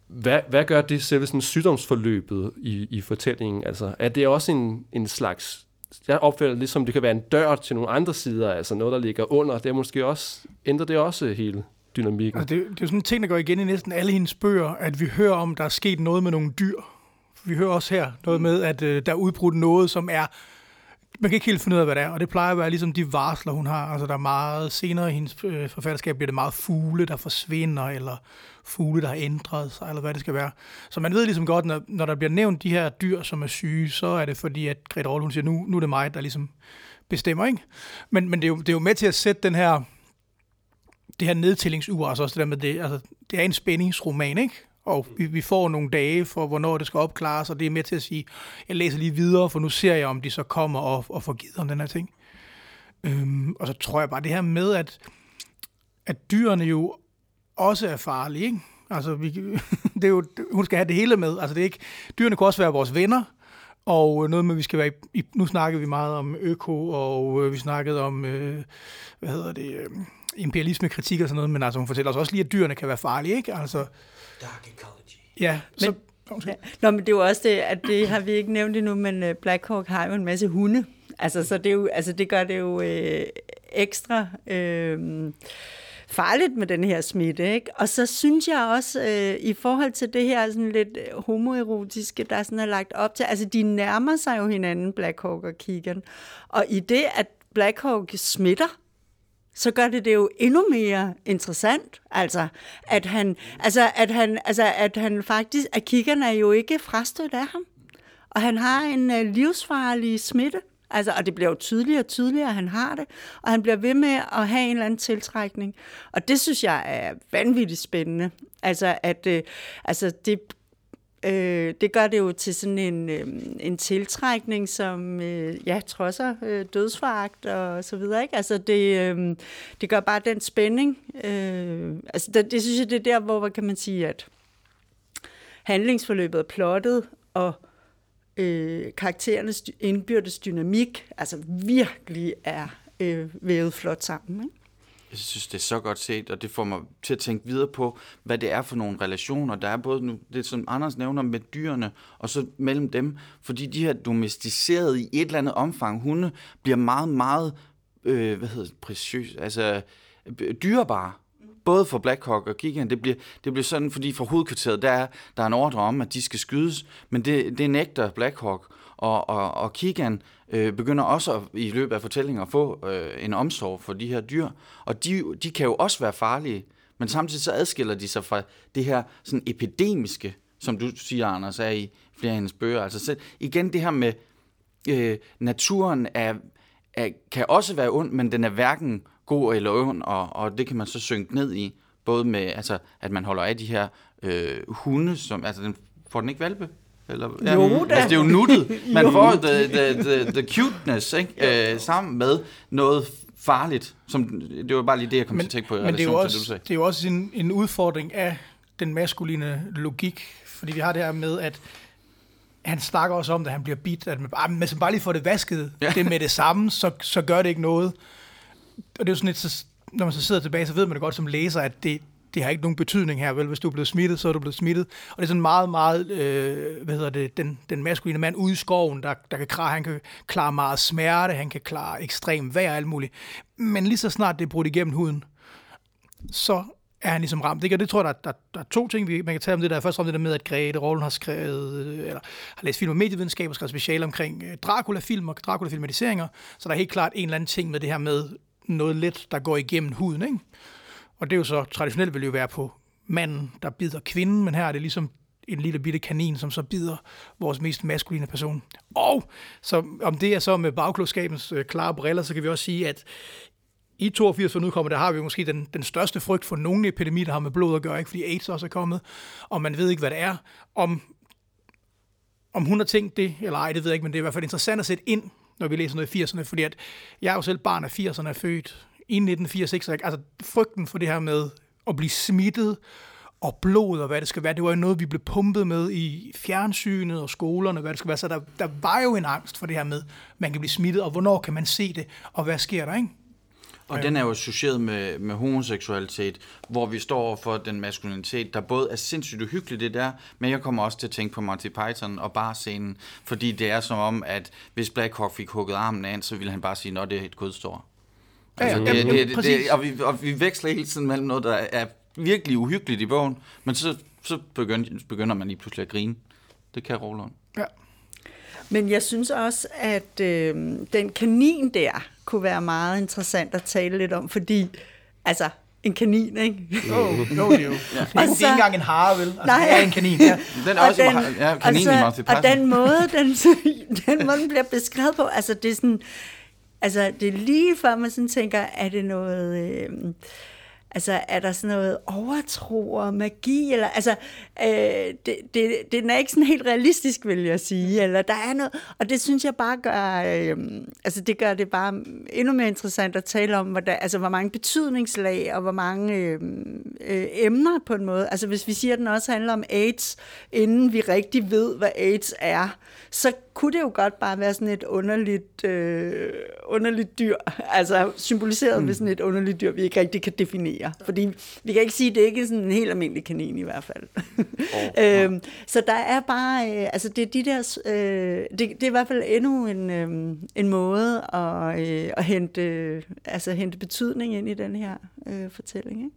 Hvad, hvad gør det selve sådan sygdomsforløbet i, i fortællingen? Altså, er det også en, en slags... Jeg opfatter det ligesom, det kan være en dør til nogle andre sider, altså noget, der ligger under. Det er måske også... Ændrer det også hele dynamikken? Altså, det, det er jo sådan en ting, der går igen i næsten alle hendes bøger, at vi hører om, der er sket noget med nogle dyr. Vi hører også her noget med, at øh, der er udbrudt noget, som er... Man kan ikke helt finde ud af, hvad det er, og det plejer at være ligesom de varsler, hun har. Altså, der er meget... Senere i hendes øh, forfatterskab bliver det meget fugle, der forsvinder, eller fugle, der har ændret sig, eller hvad det skal være. Så man ved ligesom godt, når, når der bliver nævnt de her dyr, som er syge, så er det fordi, at Grete Aarhus, hun siger, nu, nu er det mig, der ligesom bestemmer, ikke? Men, men det, er jo, det er jo med til at sætte den her det her nedtællingsur, altså også det der med det, altså, det er en spændingsroman, ikke? Og vi, vi får nogle dage for, hvornår det skal opklares, og det er med til at sige, jeg læser lige videre, for nu ser jeg, om de så kommer og, og får givet om den her ting. Øhm, og så tror jeg bare det her med, at, at dyrene jo også er farlige, ikke? Altså, vi, det er jo, hun skal have det hele med. Altså, det er ikke, dyrene kan også være vores venner, og noget med, at vi skal være i, nu snakkede vi meget om øko, og øh, vi snakkede om, øh, hvad hedder det, øh, imperialisme-kritik og sådan noget, men altså hun fortæller os også lige, at dyrene kan være farlige, ikke? Altså, Dark ecology. ja, så, Ja. Nå, men det er jo også det, at det har vi ikke nævnt endnu, men øh, Black Hawk har jo en masse hunde. Altså, så det, er jo, altså, det gør det jo øh, ekstra øh, farligt med den her smitte. Ikke? Og så synes jeg også, øh, i forhold til det her sådan lidt homoerotiske, der sådan er lagt op til, altså de nærmer sig jo hinanden, Black Hawk og Keegan. Og i det, at Black Hawk smitter, så gør det det jo endnu mere interessant. Altså, at han, altså, at han, altså, at han faktisk, at kiggerne er jo ikke frastødt af ham. Og han har en uh, livsfarlig smitte. Altså, og det bliver jo tydeligere og tydeligere, at han har det. Og han bliver ved med at have en eller anden tiltrækning. Og det synes jeg er vanvittigt spændende. Altså, at øh, altså, det, øh, det gør det jo til sådan en, øh, en tiltrækning, som øh, ja, trodser øh, dødsforagt og så videre. Ikke? Altså det, øh, det gør bare den spænding. Øh, altså det, det synes jeg, det er der, hvor kan man sige, at handlingsforløbet er plottet, og øh, karakterernes indbyrdes dynamik altså virkelig er øh, vævet flot sammen. Ikke? Jeg synes, det er så godt set, og det får mig til at tænke videre på, hvad det er for nogle relationer. Der er både nu, det, som Anders nævner med dyrene, og så mellem dem. Fordi de her domesticeret i et eller andet omfang hunde, bliver meget, meget, øh, hvad hedder det, præciøs, altså dyrebare. Både for Black Hawk og Gigan, det bliver, det bliver sådan, fordi fra hovedkvarteret, der er, der er en ordre om, at de skal skydes, men det, det nægter Black Hawk. Og, og, og Keegan øh, begynder også at, i løbet af fortællingen at få øh, en omsorg for de her dyr, og de, de kan jo også være farlige Men samtidig så adskiller de sig fra det her sådan epidemiske, som du siger, Anders, er i flere af hendes bøger. Altså selv, igen det her med, øh, naturen er, er, kan også være ond, men den er hverken god eller ond, og, og det kan man så synke ned i. Både med, altså, at man holder af de her øh, hunde, som, altså den, får den ikke valpe? Eller, Jo da. Altså, det er jo nuttet. Man får the, the, the, the cuteness, ikke? Øh, sammen med noget farligt. Som, det var bare lige det, jeg kom til at tænke på i men det er jo relation til det, du også, sagde. det er jo også en, en udfordring af den maskuline logik, fordi vi har det her med, at han snakker også om, at han bliver bit, at man, ah, men man bare lige får det vasket, Ja. ja. det med det samme, så, så gør det ikke noget. Og det er jo sådan lidt, så, når man så sidder tilbage, så ved man det godt som læser, at det, det har ikke nogen betydning her, vel? Hvis du er blevet smittet, så er du blevet smittet. Og det er sådan meget, meget, øh, hvad hedder det, den, den maskuline mand ude i skoven, der, der kan klare, han kan klare meget smerte, han kan klare ekstrem vejr og alt muligt. Men lige så snart det er brudt igennem huden, så er han ligesom ramt. Ikke? Og det tror jeg, der, der, der er to ting, vi, man kan tale om det der. Først om det der med, at Grete Rollen har skrevet, øh, eller har læst film om medievidenskab og skrevet speciale omkring øh, Dracula-film og Dracula-filmatiseringer. Så der er helt klart en eller anden ting med det her med noget let, der går igennem huden. Ikke? Og det er jo så, traditionelt vil det jo være på manden, der bider kvinden, men her er det ligesom en lille bitte kanin, som så bider vores mest maskuline person. Og så, om det er så med bagklodskabens øh, klare briller, så kan vi også sige, at i 82, hvor nu kommer, der har vi måske den, den største frygt for nogen epidemi, der har med blod at gøre, ikke? fordi AIDS også er kommet, og man ved ikke, hvad det er. Om, om hun har tænkt det, eller ej, det ved jeg ikke, men det er i hvert fald interessant at sætte ind, når vi læser noget i 80'erne, fordi at jeg er jo selv barn af 80'erne, er født i 1986, altså frygten for det her med at blive smittet, og blod og hvad det skal være, det var jo noget, vi blev pumpet med i fjernsynet og skolerne, hvad det skal være. Så der, der var jo en angst for det her med, man kan blive smittet, og hvornår kan man se det, og hvad sker der, ikke? Og den er jo associeret med, med homoseksualitet, hvor vi står over for den maskulinitet, der både er sindssygt uhyggeligt det der, men jeg kommer også til at tænke på Monty Python og barscenen, fordi det er som om, at hvis Black Hawk fik hugget armen af, så ville han bare sige, at det er et godstår. Ja, Altså, ja, det, jamen, det, det, præcis. det, og, vi, og vi veksler hele tiden mellem noget, der er virkelig uhyggeligt i bogen, men så, så begynder, begynder man lige pludselig at grine. Det kan Roland. Ja. Men jeg synes også, at øh, den kanin der kunne være meget interessant at tale lidt om, fordi, altså, en kanin, ikke? Jo, jo, det er jo. Det er, Og ikke engang en hare, vel? Altså, Nej. det er en kanin, ja. Den er også den, ja, kaninen i Monty Python. og den måde, den, den måde, den bliver beskrevet på, altså det er sådan, altså det er lige før man sådan tænker, er det noget, øh, altså er der sådan noget overtro og magi, eller altså, øh, det, det, det er ikke sådan helt realistisk, vil jeg sige, eller der er noget, og det synes jeg bare gør, øh, altså det gør det bare endnu mere interessant at tale om, hvor, der, altså, hvor mange betydningslag, og hvor mange øh, øh, emner på en måde, altså hvis vi siger, at den også handler om AIDS, inden vi rigtig ved, hvad AIDS er, så kunne det jo godt bare være sådan et underligt, øh, underligt dyr, altså symboliseret mm. ved sådan et underligt dyr, vi ikke rigtig kan definere. Fordi vi kan ikke sige, at det ikke er sådan en helt almindelig kanin i hvert fald. Oh, øhm, så der er bare, øh, altså det er de der, øh, det, det er i hvert fald endnu en, øh, en måde at, øh, at hente, øh, altså hente betydning ind i den her øh, fortælling. Ikke?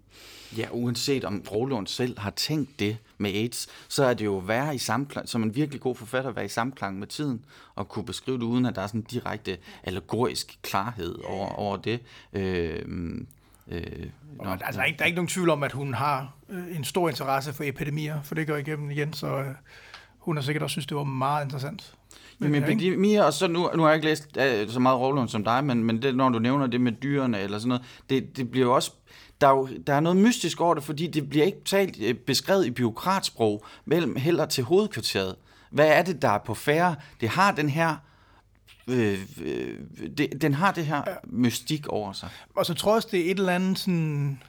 Ja, uanset om Rolund selv har tænkt det med AIDS, så er det jo være i samklang, som en virkelig god forfatter, at være i samklang med tiden, og kunne beskrive det, uden at der er sådan en direkte allegorisk klarhed over, over det. Øh, øh, Og, altså, der, er ikke, der er ikke nogen tvivl om, at hun har øh, en stor interesse for epidemier, for det går igennem igen, så øh, hun har sikkert også synes, det var meget interessant. Ikke? epidemier, og så nu, nu har jeg ikke læst uh, så meget Rolund som dig, men, men det, når du nævner det med dyrene eller sådan noget, det, det bliver jo også, der er, jo, der er noget mystisk over det, fordi det bliver ikke talt, øh, beskrevet i byråkratsprog mellem heller til hovedkvarteret. Hvad er det, der er på færre? Det har den her, øh, øh, det, den har det her mystik over sig. Og så tror jeg også, det er et eller andet sådan...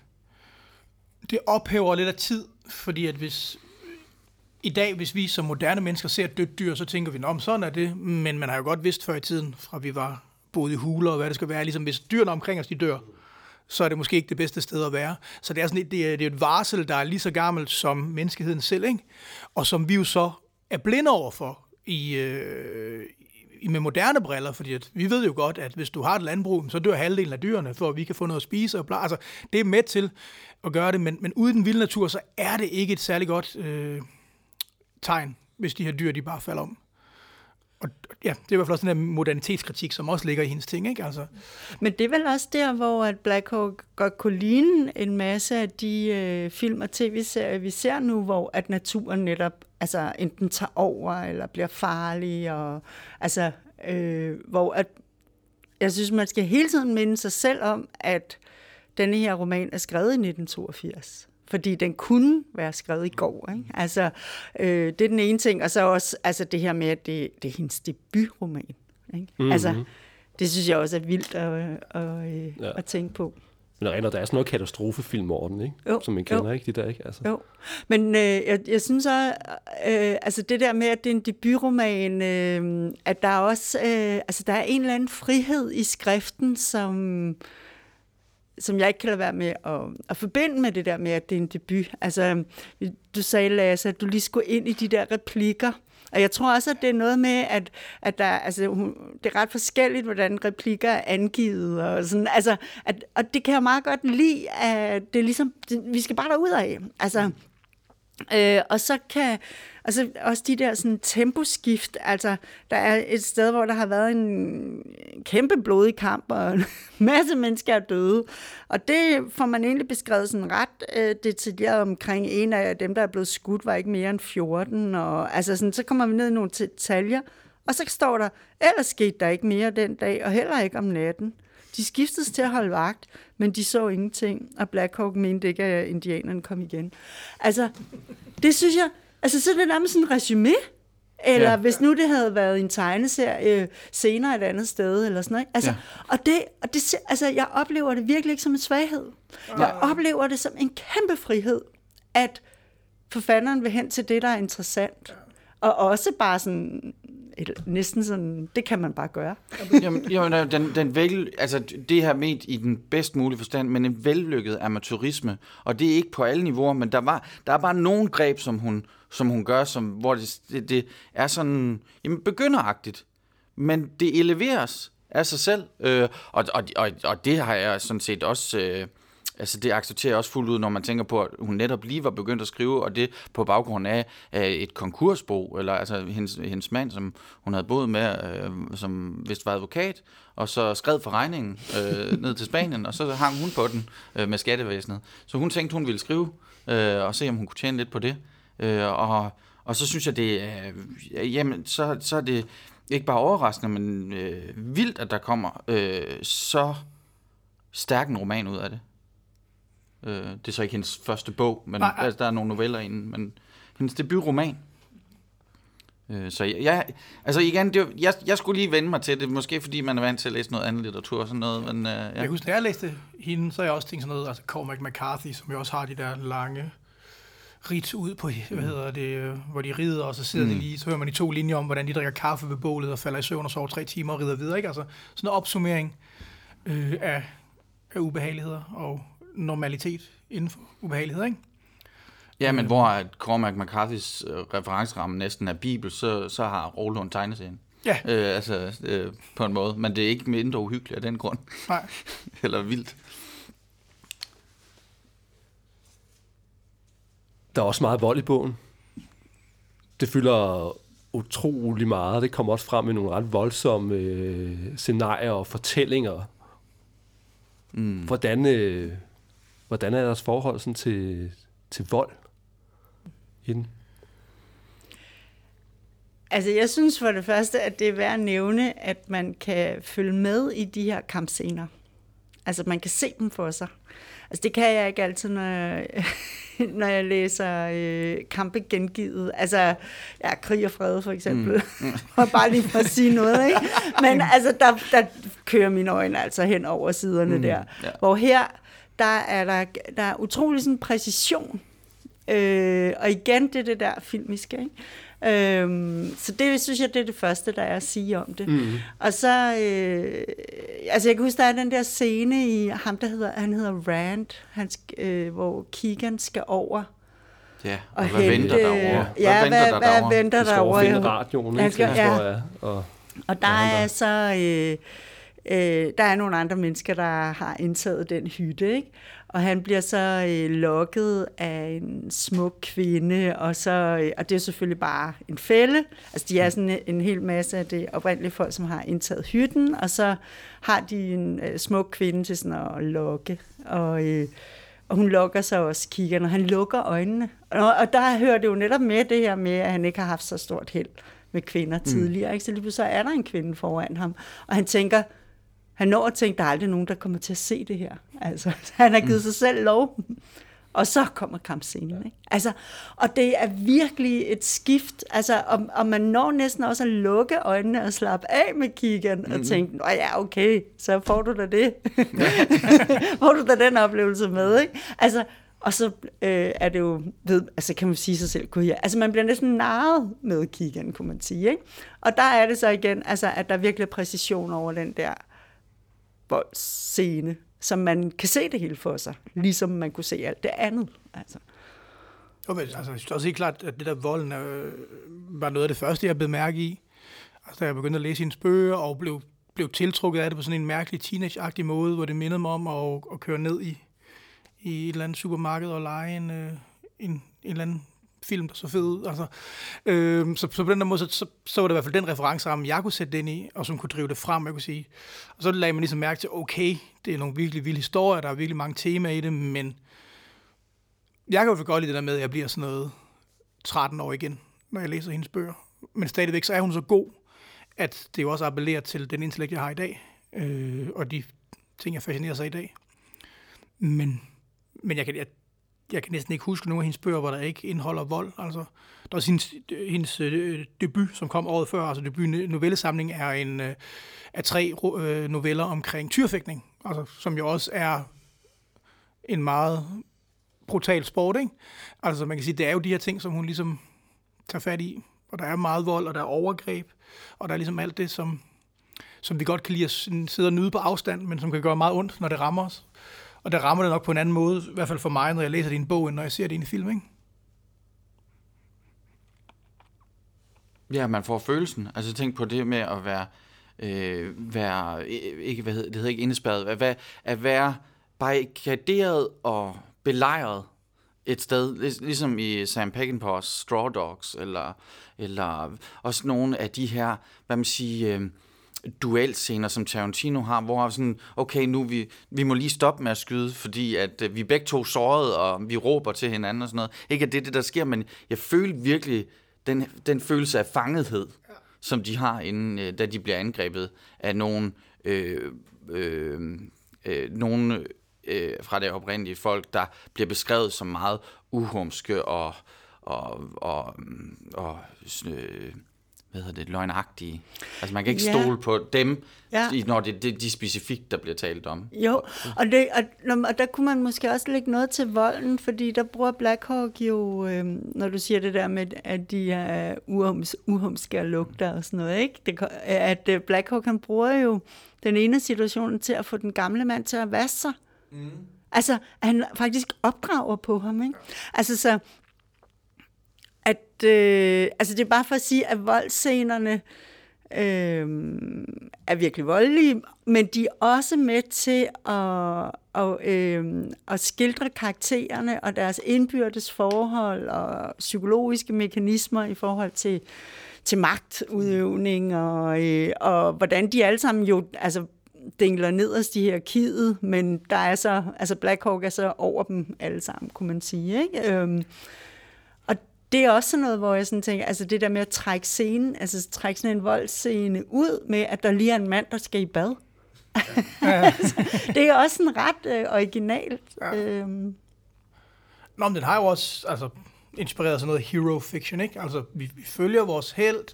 Det ophæver lidt af tid, fordi at hvis... I dag, hvis vi som moderne mennesker ser et dødt dyr, så tænker vi, om sådan er det. Men man har jo godt vidst før i tiden, fra vi var boet i huler og hvad det skal være. Ligesom hvis dyrene omkring os, de dør, så er det måske ikke det bedste sted at være. Så det er, sådan et, det er, det er et varsel, der er lige så gammelt som menneskeheden selv, ikke? og som vi jo så er blinde over for i, øh, i- med moderne briller, fordi at vi ved jo godt, at hvis du har et landbrug, så dør halvdelen af dyrene, for at vi kan få noget at spise. Og bla. Altså, det er med til at gøre det, men, men uden den vilde natur, så er det ikke et særligt godt øh, tegn, hvis de her dyr, de bare falder om og ja, det er i hvert fald også den der modernitetskritik, som også ligger i hendes ting, ikke? Altså, Men det er vel også der, hvor at Black Hawk godt kunne ligne en masse af de øh, film og tv-serier, vi ser nu, hvor at naturen netop altså, enten tager over eller bliver farlig. Og, altså, øh, hvor at, jeg synes, man skal hele tiden minde sig selv om, at denne her roman er skrevet i 1982 fordi den kunne være skrevet i går. Ikke? Altså, øh, det er den ene ting, og så også altså, det her med, at det, det er hendes debutroman. Ikke? Mm-hmm. Altså, det synes jeg også er vildt at, at, at, Ja. at tænke på. Men der er, der er sådan noget katastrofefilm over den, ikke? Jo, Som man kender, jo. ikke? De der, ikke? Altså. Jo, men øh, jeg, jeg synes også, øh, altså det der med, at det er en debutroman, øh, at der er også, øh, altså der er en eller anden frihed i skriften, som, som jeg ikke kan lade være med at, at forbinde med det der med, at det er en debut. Altså, øhm, du sagde, Lasse, at du lige skulle ind i de der replikker, og jeg tror også, at det er noget med, at, at der, altså, hun- det er ret forskelligt, hvordan replikker er angivet. Og, sådan, altså, at, og det kan jeg meget godt lide, at det er ligesom, det, vi skal bare derud af. Altså, Øh, og så kan altså også de der sådan temposkift, altså der er et sted, hvor der har været en kæmpe blodig kamp, og en masse mennesker er døde. Og det får man egentlig beskrevet sådan ret øh, detaljeret omkring. En af dem, der er blevet skudt, var ikke mere end 14. Og, altså sådan, så kommer vi ned i nogle detaljer, og så står der, ellers skete der ikke mere den dag, og heller ikke om natten. De skiftedes til at holde vagt, men de så ingenting, og Black Hawk mente ikke, at indianerne kom igen. Altså, det synes jeg, altså så er det nærmest sådan en resume. Eller Ja. hvis nu det havde været en tegneserie senere et andet sted, eller sådan noget. Altså, Ja. Og det, og det, altså, jeg oplever det virkelig ikke som en svaghed. Jeg oplever det som en kæmpe frihed, at forfatteren vil hen til det, der er interessant. Og også bare sådan, eller næsten sådan, det kan man bare gøre. Jamen, jamen den, den vel, altså det her med i den bedst mulige forstand, men en vellykket amatørisme, og det er ikke på alle niveauer, men der, var, der er bare nogle greb, som hun, som hun gør, som, hvor det, det, det er sådan jamen, begynderagtigt, men det eleveres af sig selv, øh, og, og, og, og det har jeg sådan set også... Øh, Altså det accepterer jeg også fuldt ud, når man tænker på, at hun netop lige var begyndt at skrive, og det på baggrund af, et konkursbo, eller altså hendes, hendes mand, som hun havde boet med, øh, som vist var advokat, og så skrev for regningen øh, ned til Spanien, og så hang hun på den øh, med skattevæsenet. Så hun tænkte, hun ville skrive, øh, og se om hun kunne tjene lidt på det. Øh, og, og så synes jeg, det er, øh, jamen, så, så er det ikke bare overraskende, men øh, vildt, at der kommer øh, så stærk en roman ud af det. Øh, det er så ikke hendes første bog, men Nej, nej. altså, der er nogle noveller inden, men hendes debutroman. Øh, så jeg, jeg, altså igen, det, var- jeg, jeg skulle lige vende mig til det, måske fordi man er vant til at læse noget andet litteratur og sådan noget, men øh, Ja. Jeg husker, da jeg læste hende, så jeg også tænkt sådan noget, altså Cormac McCarthy, som jo også har de der lange rit ud på, hvad hedder det, øh, hvor de rider, og så sidder mm. de lige, så hører man de to linjer om, hvordan de drikker kaffe ved bålet og falder i søvn og sover tre timer og rider videre, ikke? Altså sådan en opsummering øh, af, af ubehageligheder og normalitet inden for ubehageligheder, ikke? ja, men hvor at Cormac McCarthys øh, referenceramme næsten er bibel, så, så har Roland tegneserien. Ja, Øh, altså, øh, på en måde. Men det er ikke mindre uhyggeligt af den grund. nej. Eller vildt. Der er også meget vold i bogen. Det fylder utrolig meget. Det kommer også frem med nogle ret voldsomme øh, scenarier og fortællinger. Mm. Hvordan, øh, hvordan er deres forhold sådan til, til vold i den? Altså, jeg synes for det første, at det er værd at nævne, at man kan følge med i de her kampscener. Altså, man kan se dem for sig. Altså, det kan jeg ikke altid, når jeg, når jeg læser øh, kampe gengivet. Altså, ja, krig og fred for eksempel. Mm. og bare lige for at sige noget, ikke? Men altså, der, der kører mine øjne altså hen over siderne mm. der. Ja. Hvor her, der er der, der er utrolig sådan præcision. Øh, og igen, det er det der filmiske, ikke? Øhm, så det synes jeg, det er det første, der er at sige om det. Mm. Og så, øh, altså jeg kan huske, der er den der scene i ham, der hedder, han hedder Rand, han, øh, hvor Keegan skal over Ja, og, og hvad hente, venter derovre? Ja, hvad, venter hvad, der hvad venter De skal derovre? overfinde radioen, Han ikke? skal- Det ja. tror jeg. Og, Og der han er så... Øh, øh, der er nogle andre mennesker, der har indtaget den hytte, ikke? Og han bliver så øh, lokket af en smuk kvinde, og, så, øh, og det er selvfølgelig bare en fælde. Altså, de er sådan en, en hel masse af det oprindelige folk, som har indtaget hytten, og så har de en øh, smuk kvinde til sådan at lokke. Og, øh, og hun lukker sig også kiggeren, og han lukker øjnene. Og, og der hører det jo netop med det her med, at han ikke har haft så stort held med kvinder mm. tidligere. Ikke? Så lige så er der en kvinde foran ham, og han tænker, han når at tænke, der er aldrig nogen, der kommer til at se det her. Altså, han har givet mm. sig selv lov. Og så kommer kampscenen. Ikke? Altså, og det er virkelig et skift, altså, og, og man når næsten også at lukke øjnene og slappe af med kiggen mm-hmm. og tænke, Nå ja, okay, så får du da det. får du da den oplevelse med. Ikke? Altså, og så øh, er det jo, ved, altså kan man sige sig selv, kunne jeg, altså man bliver næsten narret med kiggen, kunne man sige. Ikke? Og der er det så igen, altså, at der er virkelig præcision over den der voldscene, som man kan se det hele for sig, ligesom man kunne se alt det andet. Altså. Jo, men, altså, jeg synes også helt klart, at det der volden øh, var noget af det første, jeg blev mærke i. Altså, da jeg begyndte at læse hendes bøger, og blev, blev tiltrukket af det på sådan en mærkelig teenage måde, hvor det mindede mig om at, at køre ned i, i et eller andet supermarked og lege en, øh, en, en eller anden film, der så fed ud. Altså, øh, så, så på den der måde, så, så, så var det i hvert fald den referenceramme, jeg kunne sætte den i, og som kunne drive det frem, jeg kunne sige. Og så lagde man ligesom mærke til, okay, det er nogle virkelig vilde historier, der er virkelig mange temaer i det, men jeg kan jo godt lide det der med, at jeg bliver sådan noget 13 år igen, når jeg læser hendes bøger. Men stadigvæk så er hun så god, at det jo også appellerer til den intellekt, jeg har i dag, øh, og de ting, jeg fascinerer sig i dag. Men, men jeg, kan, jeg, jeg kan næsten ikke huske nogen af hendes bøger, hvor der ikke indeholder vold. Altså, der er også hendes, hendes øh, debut, som kom året før, altså debut øh, novellesamling, er en øh, af tre øh, noveller omkring tyrfægtning, altså, som jo også er en meget brutal sport, ikke? Altså man kan sige, det er jo de her ting, som hun ligesom tager fat i, og der er meget vold, og der er overgreb, og der er ligesom alt det, som, som vi godt kan lide at sidde og nyde på afstand, men som kan gøre meget ondt, når det rammer os. Og der rammer det nok på en anden måde, i hvert fald for mig, når jeg læser din bog, end når jeg ser det i en film, ikke? Ja, man får følelsen. Altså tænk på det med at være, øh, være ikke, hvad hedder, det hedder ikke indespærret, at være, at være barrikaderet og belejret et sted, ligesom i Sam Peckinpah's Straw Dogs, eller, eller også nogle af de her, hvad man siger, øh, duelscener, som Tarantino har, hvor sådan, okay, nu vi, vi må lige stoppe med at skyde, fordi at øh, vi begge to såret, og vi råber til hinanden og sådan noget. Ikke at det er det, der sker, men jeg føler virkelig den, den følelse af fangethed, ja. som de har, inden, øh, da de bliver angrebet af nogen, øh, øh, øh, nogen øh, fra det oprindelige folk, der bliver beskrevet som meget uhumske og, og, og, og øh, hvad hedder det, løgnagtige. Altså man kan ikke ja. stole på dem, ja. når det er de, de specifikt, der bliver talt om. Jo, og, det, og, og der kunne man måske også lægge noget til volden, fordi der bruger Blackhawk jo, øh, når du siger det der med, at de er uhums, uhumske og lugter og sådan noget, ikke? Det, at øh, Blackhawk han bruger jo den ene situation til at få den gamle mand til at vaske sig. Mm. Altså, han faktisk opdrager på ham, ikke? Altså, så at, øh, altså det er bare for at sige, at voldscenerne øh, er virkelig voldelige, men de er også med til at, at, øh, at skildre karaktererne og deres indbyrdes forhold og psykologiske mekanismer i forhold til, til magtudøvning og, øh, og hvordan de alle sammen jo, altså dingler nederst i hierarkiet, men der er så, altså Black Hawk er så over dem alle sammen, kunne man sige. Ikke? Øhm, det er også sådan noget, hvor jeg sådan tænker, altså det der med at trække scenen, altså trække sådan en voldscene ud med, at der lige er en mand, der skal i bad. Ja. altså, det er også sådan ret øh, originalt. Ja. Øhm. Nå, men den har jo også altså, inspireret sådan noget hero fiction, ikke? Altså, vi, vi følger vores held,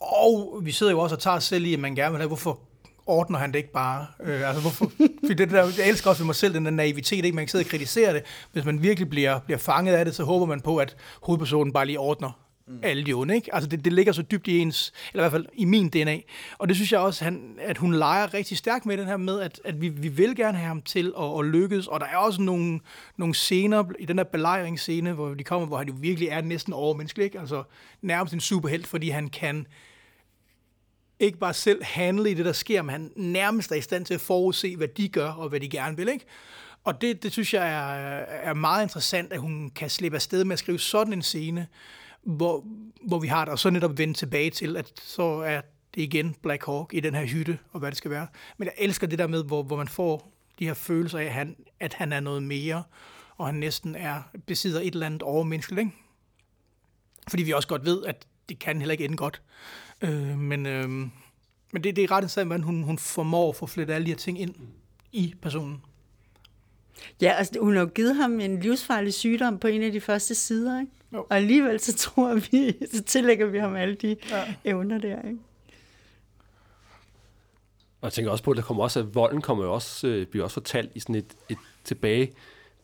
og vi sidder jo også og tager os selv i, at man gerne vil have, hvorfor ordner han det ikke bare? Øh, altså, hvorfor? Fordi det der, jeg elsker også ved mig selv, den der naivitet, ikke? man kan sidde og kritisere det. Hvis man virkelig bliver, bliver fanget af det, så håber man på, at hovedpersonen bare lige ordner mm. alle de onde. Ikke? Altså det, det ligger så dybt i ens, eller i hvert fald i min DNA. Og det synes jeg også, han, at hun leger rigtig stærkt med den her med, at, at vi, vi vil gerne have ham til at, at lykkes. Og der er også nogle, nogle scener i den der belejringsscene, hvor de kommer, hvor han jo virkelig er næsten overmenneskelig. Ikke? Altså nærmest en superhelt, fordi han kan ikke bare selv handle i det, der sker, men han nærmest er i stand til at forudse, hvad de gør, og hvad de gerne vil, ikke? Og det, det synes jeg er, er meget interessant, at hun kan slippe afsted med at skrive sådan en scene, hvor, hvor vi har det, og så netop vende tilbage til, at så er det igen Black Hawk i den her hytte, og hvad det skal være. Men jeg elsker det der med, hvor, hvor man får de her følelser af, at han, at han er noget mere, og han næsten er besidder et eller andet overmenneskeligt, ikke? Fordi vi også godt ved, at det kan heller ikke ende godt. Øh, men øh, men det, det er ret interessant, hvordan hun, hun formår at få flettet alle de her ting ind i personen. Ja, altså hun har jo givet ham en livsfarlig sygdom på en af de første sider, ikke? Jo. Og alligevel så tror vi, så tillægger vi ham alle de Ja. evner der, ikke? Og jeg tænker også på, at der kommer også, at volden kommer jo også, øh, bliver også fortalt i sådan et, et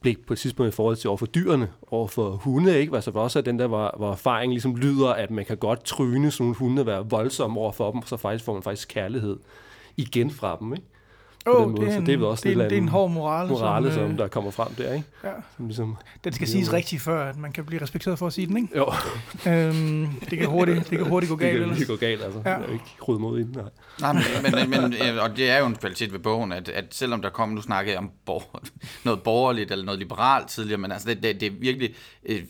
blik på et tidspunkt i forhold til overfor dyrene, overfor hunde, ikke? Altså også at den der, hvor, hvor erfaringen ligesom lyder, at man kan godt tryne sådan nogle hunde og være voldsom overfor dem, og så faktisk får man faktisk kærlighed igen fra dem, ikke? På Åh, den måde. det er Så en, det er vel også det er, et en, det er en hård morale, morale, som, øh, der kommer frem der, ikke? ja, Som ligesom, den skal siges rigtigt, før at man kan blive respekteret for at sige den, ikke? jo, Øhm, det, kan hurtigt, det kan hurtigt gå det galt. kan ellers. lige gå galt, altså. Ja. Jeg er ikke ryddet mod i den, nej. Nej, men, men, men, øh, og det er jo en kvalitet ved bogen, at, at selvom der kommer, nu snakkede jeg om borger, noget borgerligt eller noget liberalt tidligere, men altså det, det, det er virkelig øh,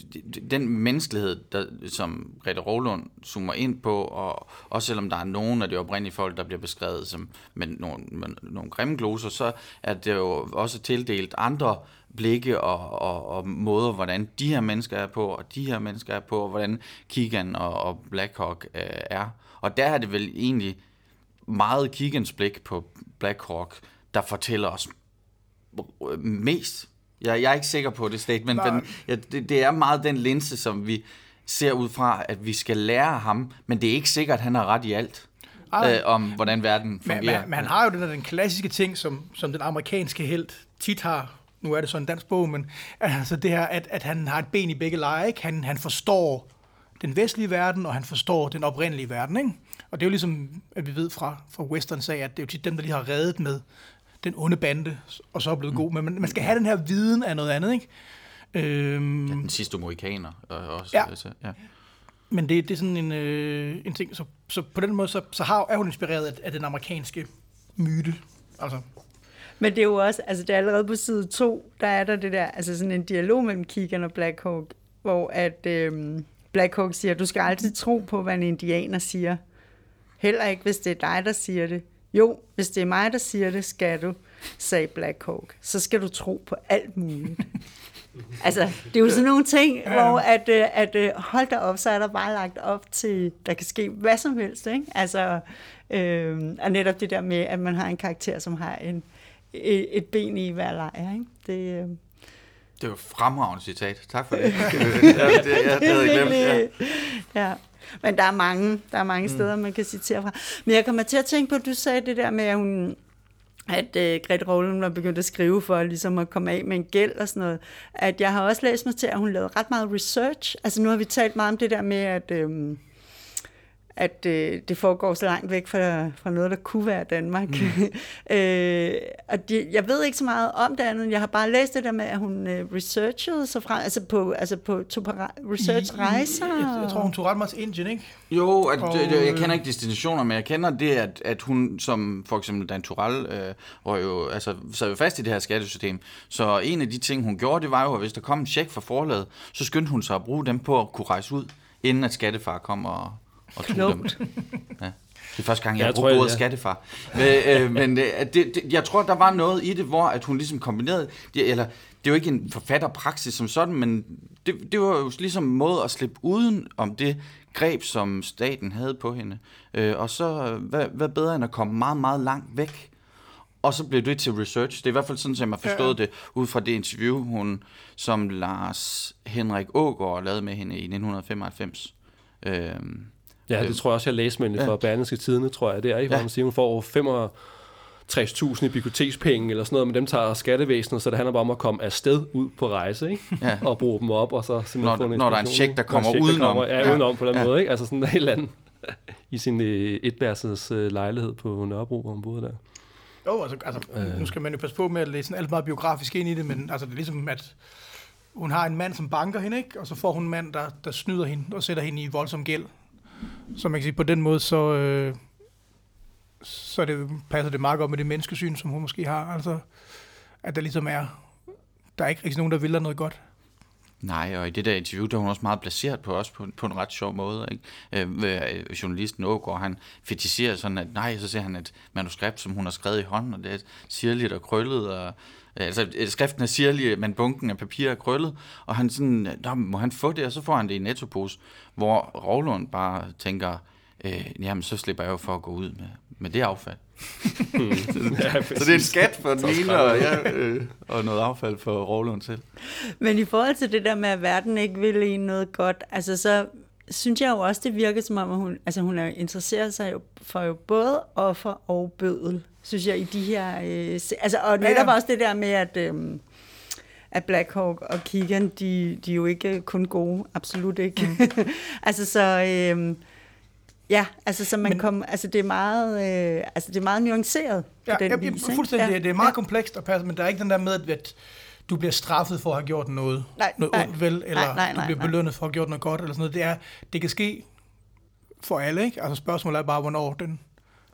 den menneskelighed, der, som Grete Rolund zoomer ind på, og også selvom der er nogen af de oprindelige folk, der bliver beskrevet som med nogle, med nogle gloser, så er det jo også tildelt andre blikke og, og, og måder, hvordan de her mennesker er på, og de her mennesker er på, og hvordan Keegan og, og Blackhawk øh, er. Og der er det vel egentlig meget Keegans blik på Black Hawk, der fortæller os mest. Jeg, jeg er ikke sikker på det statement, Nej. men ja, det, det er meget den linse, som vi ser ud fra, at vi skal lære ham, men det er ikke sikkert, at han har ret i alt. Øh, om hvordan verden fungerer. men, men han har jo den, der, den klassiske ting, som, som den amerikanske held tit har. Nu er det så en dansk bog, men altså det her, at, at han har et ben i begge lejre. Ikke? Han, han forstår den vestlige verden, og han forstår den oprindelige verden. Ikke? Og det er jo ligesom, at vi ved fra, fra Western sag, at det er jo tit dem, der lige har reddet med den onde bande, og så er blevet god. Men man, man skal have den her viden af noget andet, ikke? Øhm, Den sidste amerikaner og også. Ja. Altså, ja. Men det, det er sådan en, øh, en ting, så, så på den måde, så, så har, er hun inspireret af, af den amerikanske myte. Altså, Men det er jo også, altså det er allerede på side 2, der er der det der, altså sådan en dialog mellem Keegan og Black Hawk, hvor at øhm, Black Hawk siger, du skal altid tro på, hvad en indianer siger. Heller ikke, hvis det er dig, der siger det. Jo, hvis det er mig, der siger det, skal du, sagde Black Hawk. Så skal du tro på alt muligt. altså, det er jo sådan nogle ting, ja. hvor at, øh, at øh, hold da op, så er der bare lagt op til, der kan ske hvad som helst, ikke? Altså, øh, og netop det der med, at man har en karakter, som har en, et, et ben i hver lejr, ikke? Det, øh, Det var et fremragende citat. Tak for det. ja, det, ja, det havde jeg glemt. Ja. ja. Men der er mange, der er mange steder, man kan citere fra. Men jeg kommer til at tænke på, at du sagde det der med, at hun at øh, Grete Rowling var begyndt at skrive for ligesom at komme af med en gæld og sådan noget. At jeg har også læst mig til, at hun lavede ret meget research. Altså nu har vi talt meget om det der med, at, øh, at øh, det foregår så langt væk fra, fra noget, der kunne være Danmark. Mm. øh, og de, jeg ved ikke så meget om det andet. Jeg har bare læst det der med, at hun øh, researchede sig fra, altså på, altså på tog på re- research-rejser. Jeg, jeg tror, hun tog ret meget til Indien, ikke? Jo, at, Og, det, det, jeg øh, kender ikke destinationer, men jeg kender det, at, at hun, som for eksempel Dan Turell, øh, var jo, altså, sad jo fast i det her skattesystem. Så en af de ting, hun gjorde, det var jo, at hvis der kom en check fra forlaget, så skyndte hun sig at bruge dem på at kunne rejse ud, inden at skattefar kom og, og tog dem. Ja. Det er første gang, jeg jeg brugt tror, jeg- ordet ja. skattefar. Men, øh, men øh, det, det, jeg tror, der var noget i det, hvor at hun ligesom kombinerede, det, eller det er jo ikke en forfatterpraksis som sådan, men det, det var jo ligesom en måde at slippe uden om det greb, som staten havde på hende. Øh, og så, øh, hvad, hvad bedre end at komme meget, meget langt væk, og så blev det til research. Det er i hvert fald sådan, som jeg har forstået ja. det, ud fra det interview, hun, som Lars Henrik Ågaard lavede med hende i 1995. Øhm, Ja, det tror jeg også, jeg læste med Ja. fra Berlingske Tidene, tror jeg, det er, ikke? hvor Ja. man siger, hun får 65.000 i bibliotekspenge eller sådan noget, men dem tager skattevæsenet, så det handler bare om at komme afsted ud på rejse, ikke? Ja. og bruge dem op, og så simpelthen Når- få en når der er en check, der kommer check, der udenom. Kommer, ja, Ja. udenom på den Ja. måde, ikke? Altså sådan en helt anden i sin øh, etværelses øh, lejlighed på Nørrebro, hvor hun boede der. Jo, altså, altså øh. nu skal man jo passe på med at læse sådan alt meget biografisk ind i det, men altså, det er ligesom, at hun har en mand, som banker hende, ikke? og så får hun en mand, der, der snyder hende og sætter hende i voldsom gæld. Så man kan sige, på den måde, så, øh, så det, passer det meget godt med det menneskesyn, som hun måske har. Altså, at der ligesom er, der er ikke rigtig nogen, der vil noget godt. Nej, og i det der interview, der er hun også meget placeret på os på, på en ret sjov måde. Ikke? Øh, øh journalisten Ågaard, han fetiserer sådan, at nej, så ser han et manuskript, som hun har skrevet i hånden, og det er sirligt og krøllet, og altså skriften er sirlig, men bunken af papir er krøllet, og han sådan, må han få det, og så får han det i nettopose, hvor Rovlund bare tænker, øh, jamen så slipper jeg jo for at gå ud med, med det affald. ja, så det er en skat for den ene, og, ja, øh, og noget affald for Rovlund selv. Men i forhold til det der med, at verden ikke vil en noget godt, altså så synes jeg jo også, det virker som om, at hun, altså hun er interesseret sig jo for jo både offer og bødel, synes jeg, i de her... Øh, altså, og netop ja, ja. også det der med, at... Øh, at Black Hawk og Keegan, de, de er jo ikke kun gode, absolut ikke. Mm. altså så, øh, Ja, altså så man Men, kom, altså det er meget, øh, altså det er meget nuanceret ja, på den jeg, vis. Jeg, fuldstændig, ja, det er meget ja. komplekst at passe, men der er ikke den der med, at du bliver straffet for at have gjort noget, nej, noget nej, ondt, vel, eller nej, nej, nej, du bliver belønnet for at have gjort noget godt, eller sådan noget. Det, er, det kan ske for alle, ikke? Altså spørgsmålet er bare, hvornår den,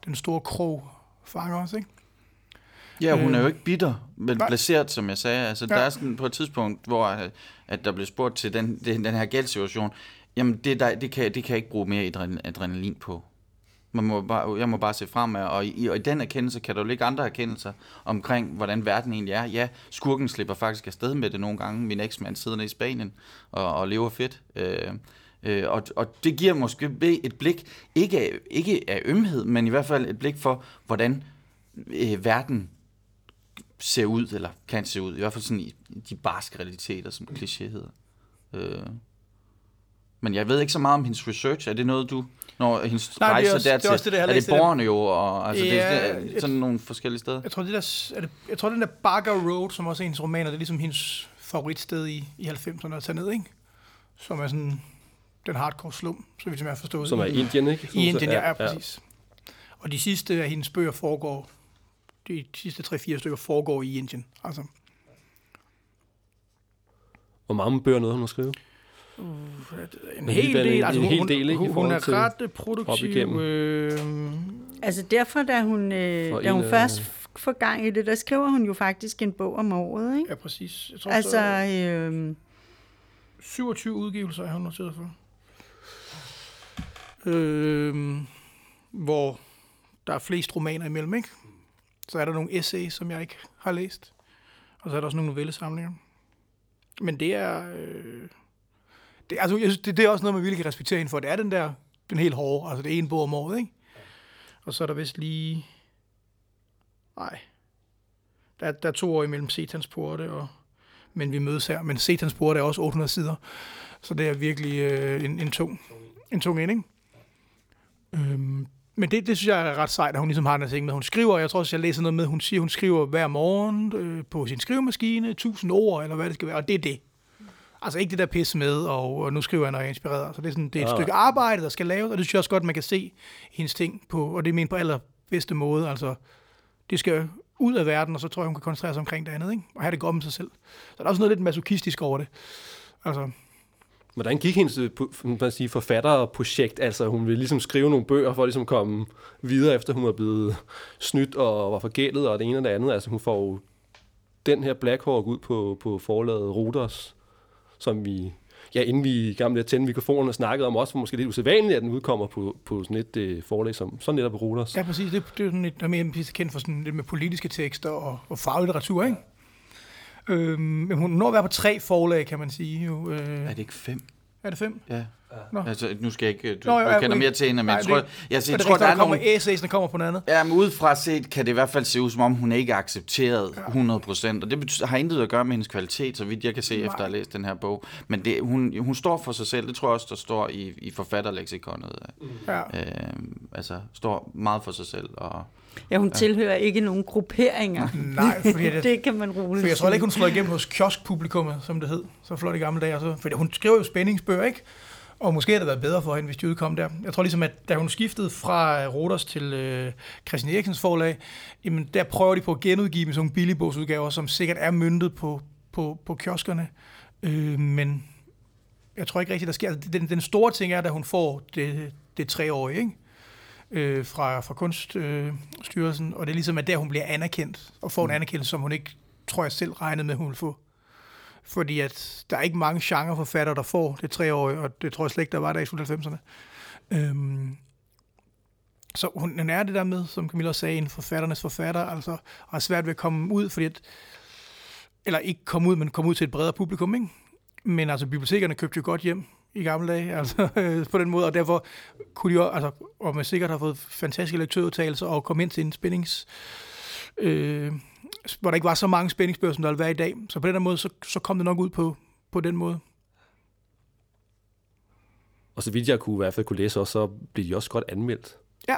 den store krog fanger os, ikke? Ja, hun er jo øh. ikke bitter, men placeret, som jeg sagde. Altså, ja. Der er sådan på et tidspunkt, hvor at der blev spurgt til den, den, den her gældssituation, Jamen, det, der, det, kan, det kan jeg ikke bruge mere adrenalin på. Man må bare, jeg må bare se fremad, og i, og i den erkendelse kan der jo ligge andre erkendelser omkring, hvordan verden egentlig er. Ja, skurken slipper faktisk afsted med det nogle gange. Min eksmand sidder nede i Spanien og, og lever fedt. Øh, øh, og, og det giver måske et blik, ikke, ikke af ømhed, men i hvert fald et blik for, hvordan øh, verden ser ud, eller kan se ud. I hvert fald sådan i de barske realiteter, som kliché hedder. Øh. Men jeg ved ikke så meget om hendes research. Er det noget, du... Når hendes Nej, rejser det er også, dertil, det er, også det, der, er det borgerne jo, og altså, ja, det er sådan nogle forskellige steder? Jeg tror, det der, er det, jeg tror, den der Barker Road, som også er hendes romaner, det er ligesom hendes favoritsted i, i 90'erne at tage ned, ikke? Som er sådan den hardcore slum, så vidt jeg har forstået. Som er i Indien, ikke? I Indien, ja, ja, præcis. Ja. Og de sidste af hendes bøger foregår, de sidste tre-fire stykker foregår i Indien. Altså. Hvor mange bøger noget hun har skrevet? Uh, en, hel del. Altså, en hel del, ikke? Hun, hun er ret produktiv. Øh, altså derfor, da hun, øh, da hun først får gang i det, der skriver hun jo faktisk en bog om året, ikke? Ja, præcis. Jeg tror, altså, så, øh, 27 udgivelser har hun noteret for. Øh, hvor der er flest romaner imellem, ikke? Så er der nogle essays, som jeg ikke har læst. Og så er der også nogle novellesamlinger. Men det er... Øh, det, altså, jeg synes, det, det er også noget, man virkelig kan respektere hende for. Det er den der, den helt hårde, altså det er en bog om året, ikke? Og så er der vist lige... Nej. Der, der er to år imellem Setans porte og Men vi mødes her. Men Setans porte er også 800 sider. Så det er virkelig øh, en, en, tung, en tung ending. Øhm, men det, det synes jeg er ret sejt, at hun ligesom har den ting med, hun skriver. Jeg tror også, jeg læser noget med, hun siger, hun skriver hver morgen øh, på sin skrivemaskine, 1000 ord, eller hvad det skal være, og det er det. Altså ikke det der pisse med, og, og nu skriver jeg, når jeg er inspireret. Altså, det er, sådan, det er et ja. stykke arbejde, der skal laves, og det synes jeg også godt, man kan se hendes ting på, og det er men på allerbedste måde. Altså, det skal ud af verden, og så tror jeg, hun kan koncentrere sig omkring det andet, ikke? og have det godt med sig selv. Så der er også noget lidt masochistisk over det. Altså, Hvordan gik hendes man sige, forfatterprojekt? Altså, hun ville ligesom skrive nogle bøger for ligesom at ligesom komme videre, efter hun var blevet snydt og var forgældet og det ene og det andet. Altså, hun får jo den her Black Hawk ud på, på forlaget Ruders, som vi, ja, inden vi i gang med at tænde mikrofonerne, snakkede om også, for måske lidt usædvanligt, at den udkommer på, på sådan et øh, forlag som sådan netop Ruders. Ja, præcis. Det, det er sådan lidt, der er mere kendt for sådan lidt med politiske tekster og, og faglitteratur, ikke? Øhm, men hun når at være på tre forlag, kan man sige. Jo, øh. Er det ikke fem? Er det fem? Ja. Nå. Altså, nu skal jeg ikke... Du, Nå, jo, ja, kender mere til hende, men jeg tror, jeg, jeg, jeg tror, der er nogle... Der kommer på noget andet. Ja, men udefra set kan det i hvert fald se ud, som om hun ikke er accepteret ja. 100%, og det betyder, har intet at gøre med hendes kvalitet, så vidt jeg kan se, Nej. efter at have læst den her bog. Men det, hun, hun står for sig selv, det tror jeg også, der står i, i forfatterleksikonet. Ja. Øh, altså, står meget for sig selv, og Ja, hun ja. tilhører ikke nogen grupperinger. Nej, fordi det, det kan man roligt For jeg tror ikke, hun slår igennem hos kioskpublikummet, som det hed, så flot i gamle dage. Altså, fordi hun skriver jo spændingsbøger, ikke? Og måske havde det været bedre for hende, hvis de udkom der. Jeg tror ligesom, at da hun skiftede fra Roters til øh, Christian Eriksens forlag, jamen der prøver de på at genudgive med sådan nogle billigbogsudgaver, som sikkert er myndet på, på, på kioskerne. Øh, men jeg tror ikke rigtigt, der sker. Den, den store ting er, at hun får det, det treårige, ikke? øh, fra, fra Kunststyrelsen, øh, og det er ligesom, at der hun bliver anerkendt, og får mm. en anerkendelse, som hun ikke, tror jeg selv, regnede med, hun vil få. Fordi at der er ikke mange genreforfattere, der får det tre år, og det tror jeg slet ikke, der var der i 90'erne. Øhm, så hun, hun er det der med, som Camilla sagde, en forfatternes forfatter, altså, og har svært ved at komme ud, fordi at, eller ikke komme ud, men komme ud til et bredere publikum, ikke? Men altså, bibliotekerne købte jo godt hjem i gamle dage, altså øh, på den måde, og derfor kunne de jo, altså, og man sikkert har fået fantastiske lektørudtagelser og komme ind til en spændings, øh, hvor der ikke var så mange spændingsbøger, som der vil være i dag. Så på den måde, så, så kom det nok ud på, på den måde. Og så vidt jeg kunne i hvert fald kunne læse også, så blev de også godt anmeldt. Ja.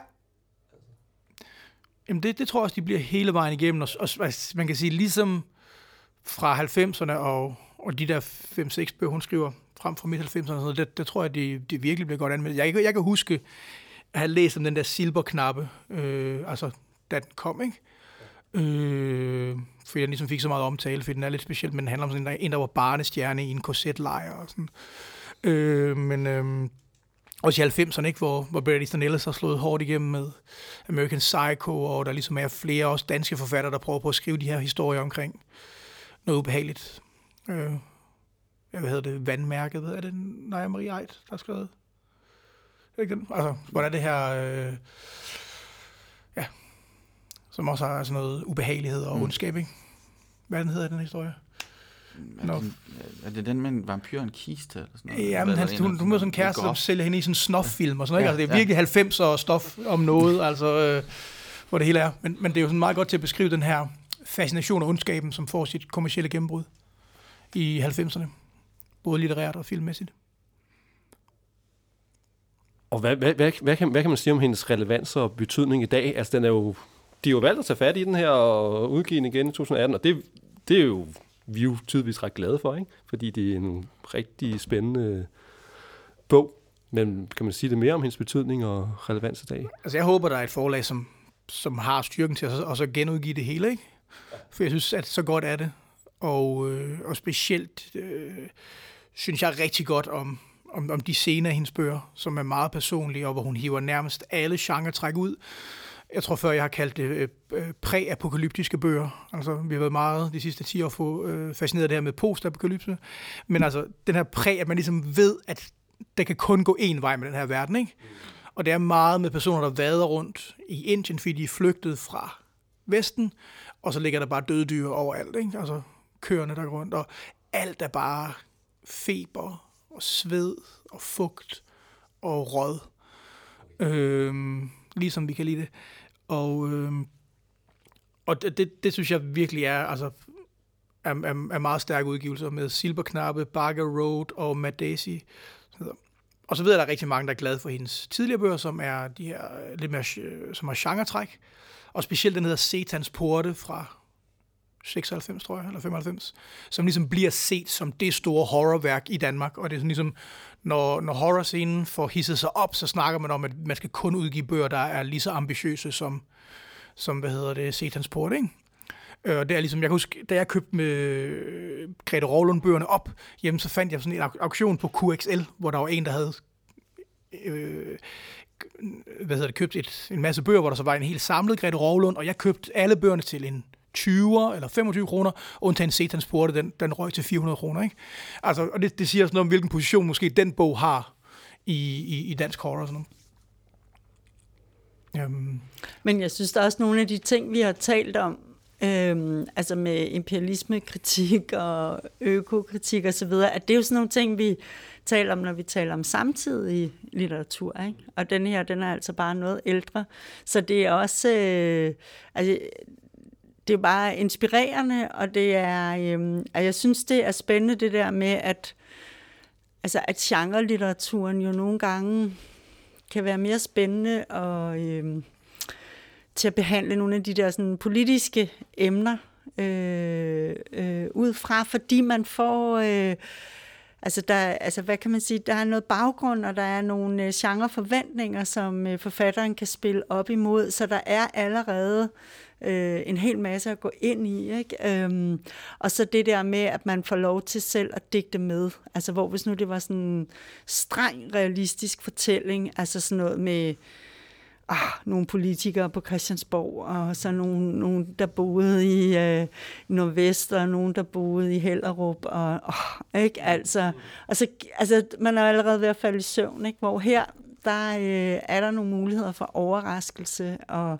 Jamen det, det tror jeg også, de bliver hele vejen igennem. Og, og man kan sige, ligesom fra 90'erne og, og de der 5-6 bøger, hun skriver frem fra midt-90'erne, det, det tror jeg, de, de virkelig bliver godt anmeldt. Jeg, jeg kan huske at have læst om den der silberknappe, øh, altså da den kom, ikke? Øh, fordi den ligesom fik så meget omtale, fordi den er lidt speciel, men den handler om sådan en, der var barnestjerne i en korsetlejr og sådan. Øh, men øh, også i 90'erne, ikke, hvor, hvor Bret Easton Ellis har slået hårdt igennem med American Psycho, og der ligesom er flere også danske forfattere, der prøver på at skrive de her historier omkring noget ubehageligt. Øh, hvad hedder det, vandmærket, er det, Naja Marie Eid, der har skrevet? Ikke den? Altså, hvordan er det her, øh, som også har sådan noget ubehagelighed og mm. ondskab, ikke? Hvad den hedder den historie? Er det, er det den med en vampyr og en kiste? Eller sådan noget? Ja, men han, hun, hun, er sådan en kæreste, som sælger hende i sådan en snoff-film og sådan noget. Ja, altså, det er virkelig ja. 90'er stof om noget, altså, øh, hvor det hele er. Men, men det er jo sådan meget godt til at beskrive den her fascination og ondskaben, som får sit kommercielle gennembrud i 90'erne. Både litterært og filmmæssigt. Og hvad, hvad, hvad, hvad, kan, hvad kan man sige om hendes relevans og betydning i dag? Altså, den er jo, de har jo valgt at tage fat i den her og udgive den igen i 2018, og det, det er jo vi er jo tydeligvis ret glade for, ikke? fordi det er en rigtig spændende bog. Men kan man sige det mere om hendes betydning og relevans i dag? Altså jeg håber, der er et forlag, som, som har styrken til at og så genudgive det hele. Ikke? For jeg synes, at så godt er det. Og, øh, og specielt øh, synes jeg rigtig godt om, om, om de scener af hendes bøger, som er meget personlige, og hvor hun hiver nærmest alle genre-træk ud. Jeg tror før, jeg har kaldt det øh, øh, præapokalyptiske bøger. Altså, vi har været meget de sidste 10 år få, øh, fascineret af det her med postapokalypse. Men altså, den her præ, at man ligesom ved, at der kan kun gå én vej med den her verden, ikke? Og det er meget med personer, der vader rundt i Indien, fordi de er flygtet fra Vesten, og så ligger der bare døde dyr overalt, ikke? Altså, køerne der går rundt, og alt er bare feber og sved og fugt og råd. Øhm, ligesom vi kan lide det. Og, øh, og det, det, det synes jeg virkelig er, altså, er, er, er meget stærke udgivelser med Silberknappe, Barker Road og Mad Daisy. Og så ved jeg, at der er rigtig mange, der er glade for hendes tidligere bøger, som er de her øh, lidt mere, øh, som har genretræk. Og specielt den hedder Satans Porte fra 96, tror jeg, eller 95, som ligesom bliver set som det store horrorværk i Danmark. Og det er sådan ligesom, når, når horrorscenen får hisset sig op, så snakker man om, at man skal kun udgive bøger, der er lige så ambitiøse som, som hvad hedder det, Satans Port, ikke? Øh, og det er ligesom, jeg kan huske, da jeg købte med øh, Grete Rovlund bøgerne op, jamen så fandt jeg sådan en auktion på QXL, hvor der var en, der havde øh, hvad hedder det, købt et, en masse bøger, hvor der så var en helt samlet Grete Rovlund, og jeg købte alle bøgerne til en 20 eller 25 kroner, undtagen Satans Porte, den, den røg til 400 kroner. Ikke? Altså, og det, det siger også noget om, hvilken position måske den bog har i, i, i dansk horror. Og sådan noget. Um. Men jeg synes, der er også nogle af de ting, vi har talt om, øhm, altså med imperialismekritik og økokritik og så videre, at det er jo sådan nogle ting, vi taler om, når vi taler om samtidig litteratur. Ikke? Og den her, den er altså bare noget ældre. Så det er også, øh, altså, det er bare inspirerende, og det er, øhm, og jeg synes, det er spændende det der med, at, altså, at genre-litteraturen jo nogle gange kan være mere spændende og, øhm, til at behandle nogle af de der sådan, politiske emner øh, øh, ud fra, fordi man får... Øh, Altså, der, altså, hvad kan man sige? Der er noget baggrund, og der er nogle øh, genreforventninger, som øh, forfatteren kan spille op imod, så der er allerede øh, en hel masse at gå ind i. Ikke? Øhm, og så det der med, at man får lov til selv at digte med. Altså hvor hvis nu det var sådan en streng realistisk fortælling, altså sådan noget med ah, nogle politikere på Christiansborg, og så nogle, nogle der boede i øh, Nordvest, og nogen, der boede i Hellerup, og oh, ikke, altså, og så, altså, man er allerede ved at falde i søvn, ikke? hvor her, der øh, er der nogle muligheder for overraskelse og,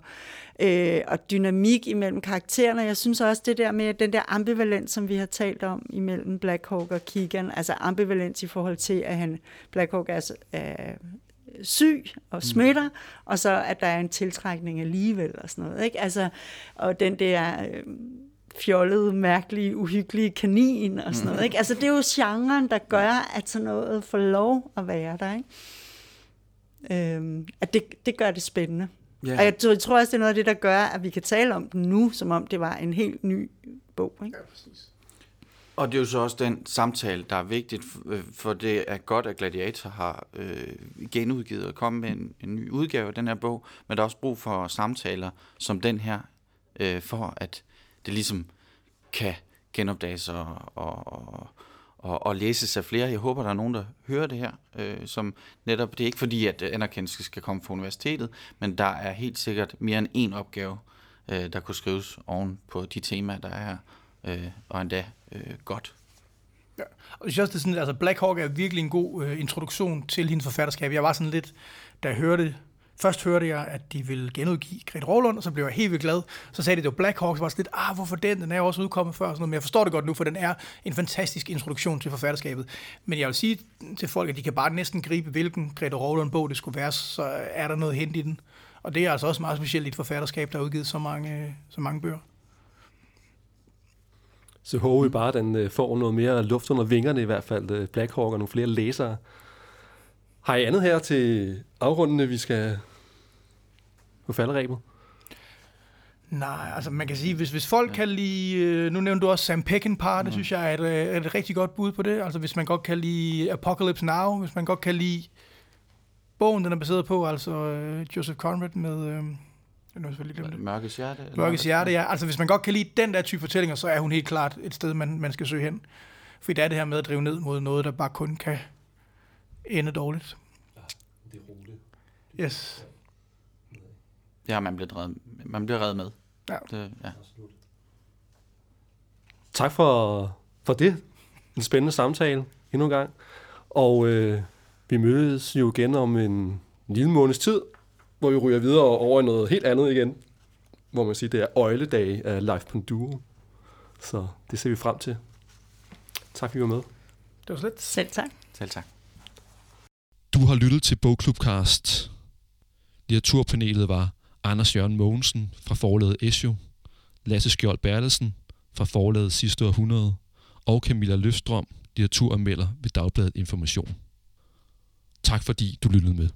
øh, og dynamik imellem karaktererne. Jeg synes også det der med den der ambivalens, som vi har talt om imellem Black Hawk og Keegan, altså ambivalens i forhold til, at han, Black Hawk er, er syg og smitter, mm. og så at der er en tiltrækning alligevel og sådan noget. Ikke? Altså, og den der øh, fjollede, mærkelige, uhyggelige kanin og sådan noget. Ikke? Altså, det er jo genren, der gør, at sådan noget får lov at være der. Ikke? Øhm, at det, det gør det spændende. Yeah. Og jeg tror, jeg tror også, det er noget af det, der gør, at vi kan tale om den nu, som om det var en helt ny bog. Ikke? Ja, præcis. Og det er jo så også den samtale, der er vigtigt, øh, for det er godt, at Gladiator har øh, genudgivet og kommet med en, en ny udgave af den her bog, men der er også brug for samtaler som den her, øh, for at det ligesom kan genopdages og, og, og, og, og læses af flere. Jeg håber, der er nogen, der hører det her, øh, som netop, det er ikke fordi, at anerkendelse skal komme fra universitetet, men der er helt sikkert mere end en opgave, øh, der kunne skrives oven på de temaer, der er her, øh, og endda øh, godt. Ja. Og jeg synes også, det er sådan, altså Black Hawk er virkelig en god øh, introduktion til hendes forfatterskab. Jeg var sådan lidt, da jeg hørte Først hørte jeg, at de ville genudgive Grete Rålund, og så blev jeg helt vildt glad. Så sagde de, det var Black Hawk, så var jeg sådan lidt, ah, hvorfor den? Den er jo også udkommet før, sådan noget. men jeg forstår det godt nu, for den er en fantastisk introduktion til forfatterskabet. Men jeg vil sige til folk, at de kan bare næsten gribe, hvilken Grete Rålund-bog det skulle være, så er der noget hent i den. Og det er altså også meget specielt i et forfatterskab, der har udgivet så mange, så mange bøger. Så håber vi bare, at den øh, får noget mere luft under vingerne i hvert fald. Øh, Black Hawk og nogle flere læsere. Har I andet her til afrundene, vi skal på falderæbet? Nej, altså man kan sige, hvis, hvis folk ja. kan lide, øh, nu nævnte du også Sam Peckinpah, det mm. synes jeg er et, er et rigtig godt bud på det. Altså hvis man godt kan lide Apocalypse Now, hvis man godt kan lide bogen, den er baseret på, altså Joseph Conrad med... Jeg selvfølgelig glemt det. Mørkets hjerte? Eller Mørkets hjerte, ja. Altså hvis man godt kan lide den der type fortællinger, så er hun helt klart et sted, man, man skal søge hen. Fordi det er det her med at drive ned mod noget, der bare kun kan ende dårligt. Ja, det er roligt. Yes. Ja, man bliver reddet, man bliver reddet med. Ja. Det, ja. Tak for, for det. En spændende samtale endnu en gang. Og øh, vi mødes jo igen om en lille måneds tid hvor vi ryger videre over i noget helt andet igen, hvor man siger, det er øjledag af Live Panduro. Så det ser vi frem til. Tak fordi I var med. Det var slet. Selv tak. Selv tak. Du har lyttet til Bogklubcast. Litteraturpanelet var Anders Jørgen Mogensen fra forlaget Esjo, Lasse Skjold Bertelsen fra forlaget Sidste Århundrede og Camilla Løfstrøm, litteraturanmelder ved Dagbladet Information. Tak fordi du lyttede med.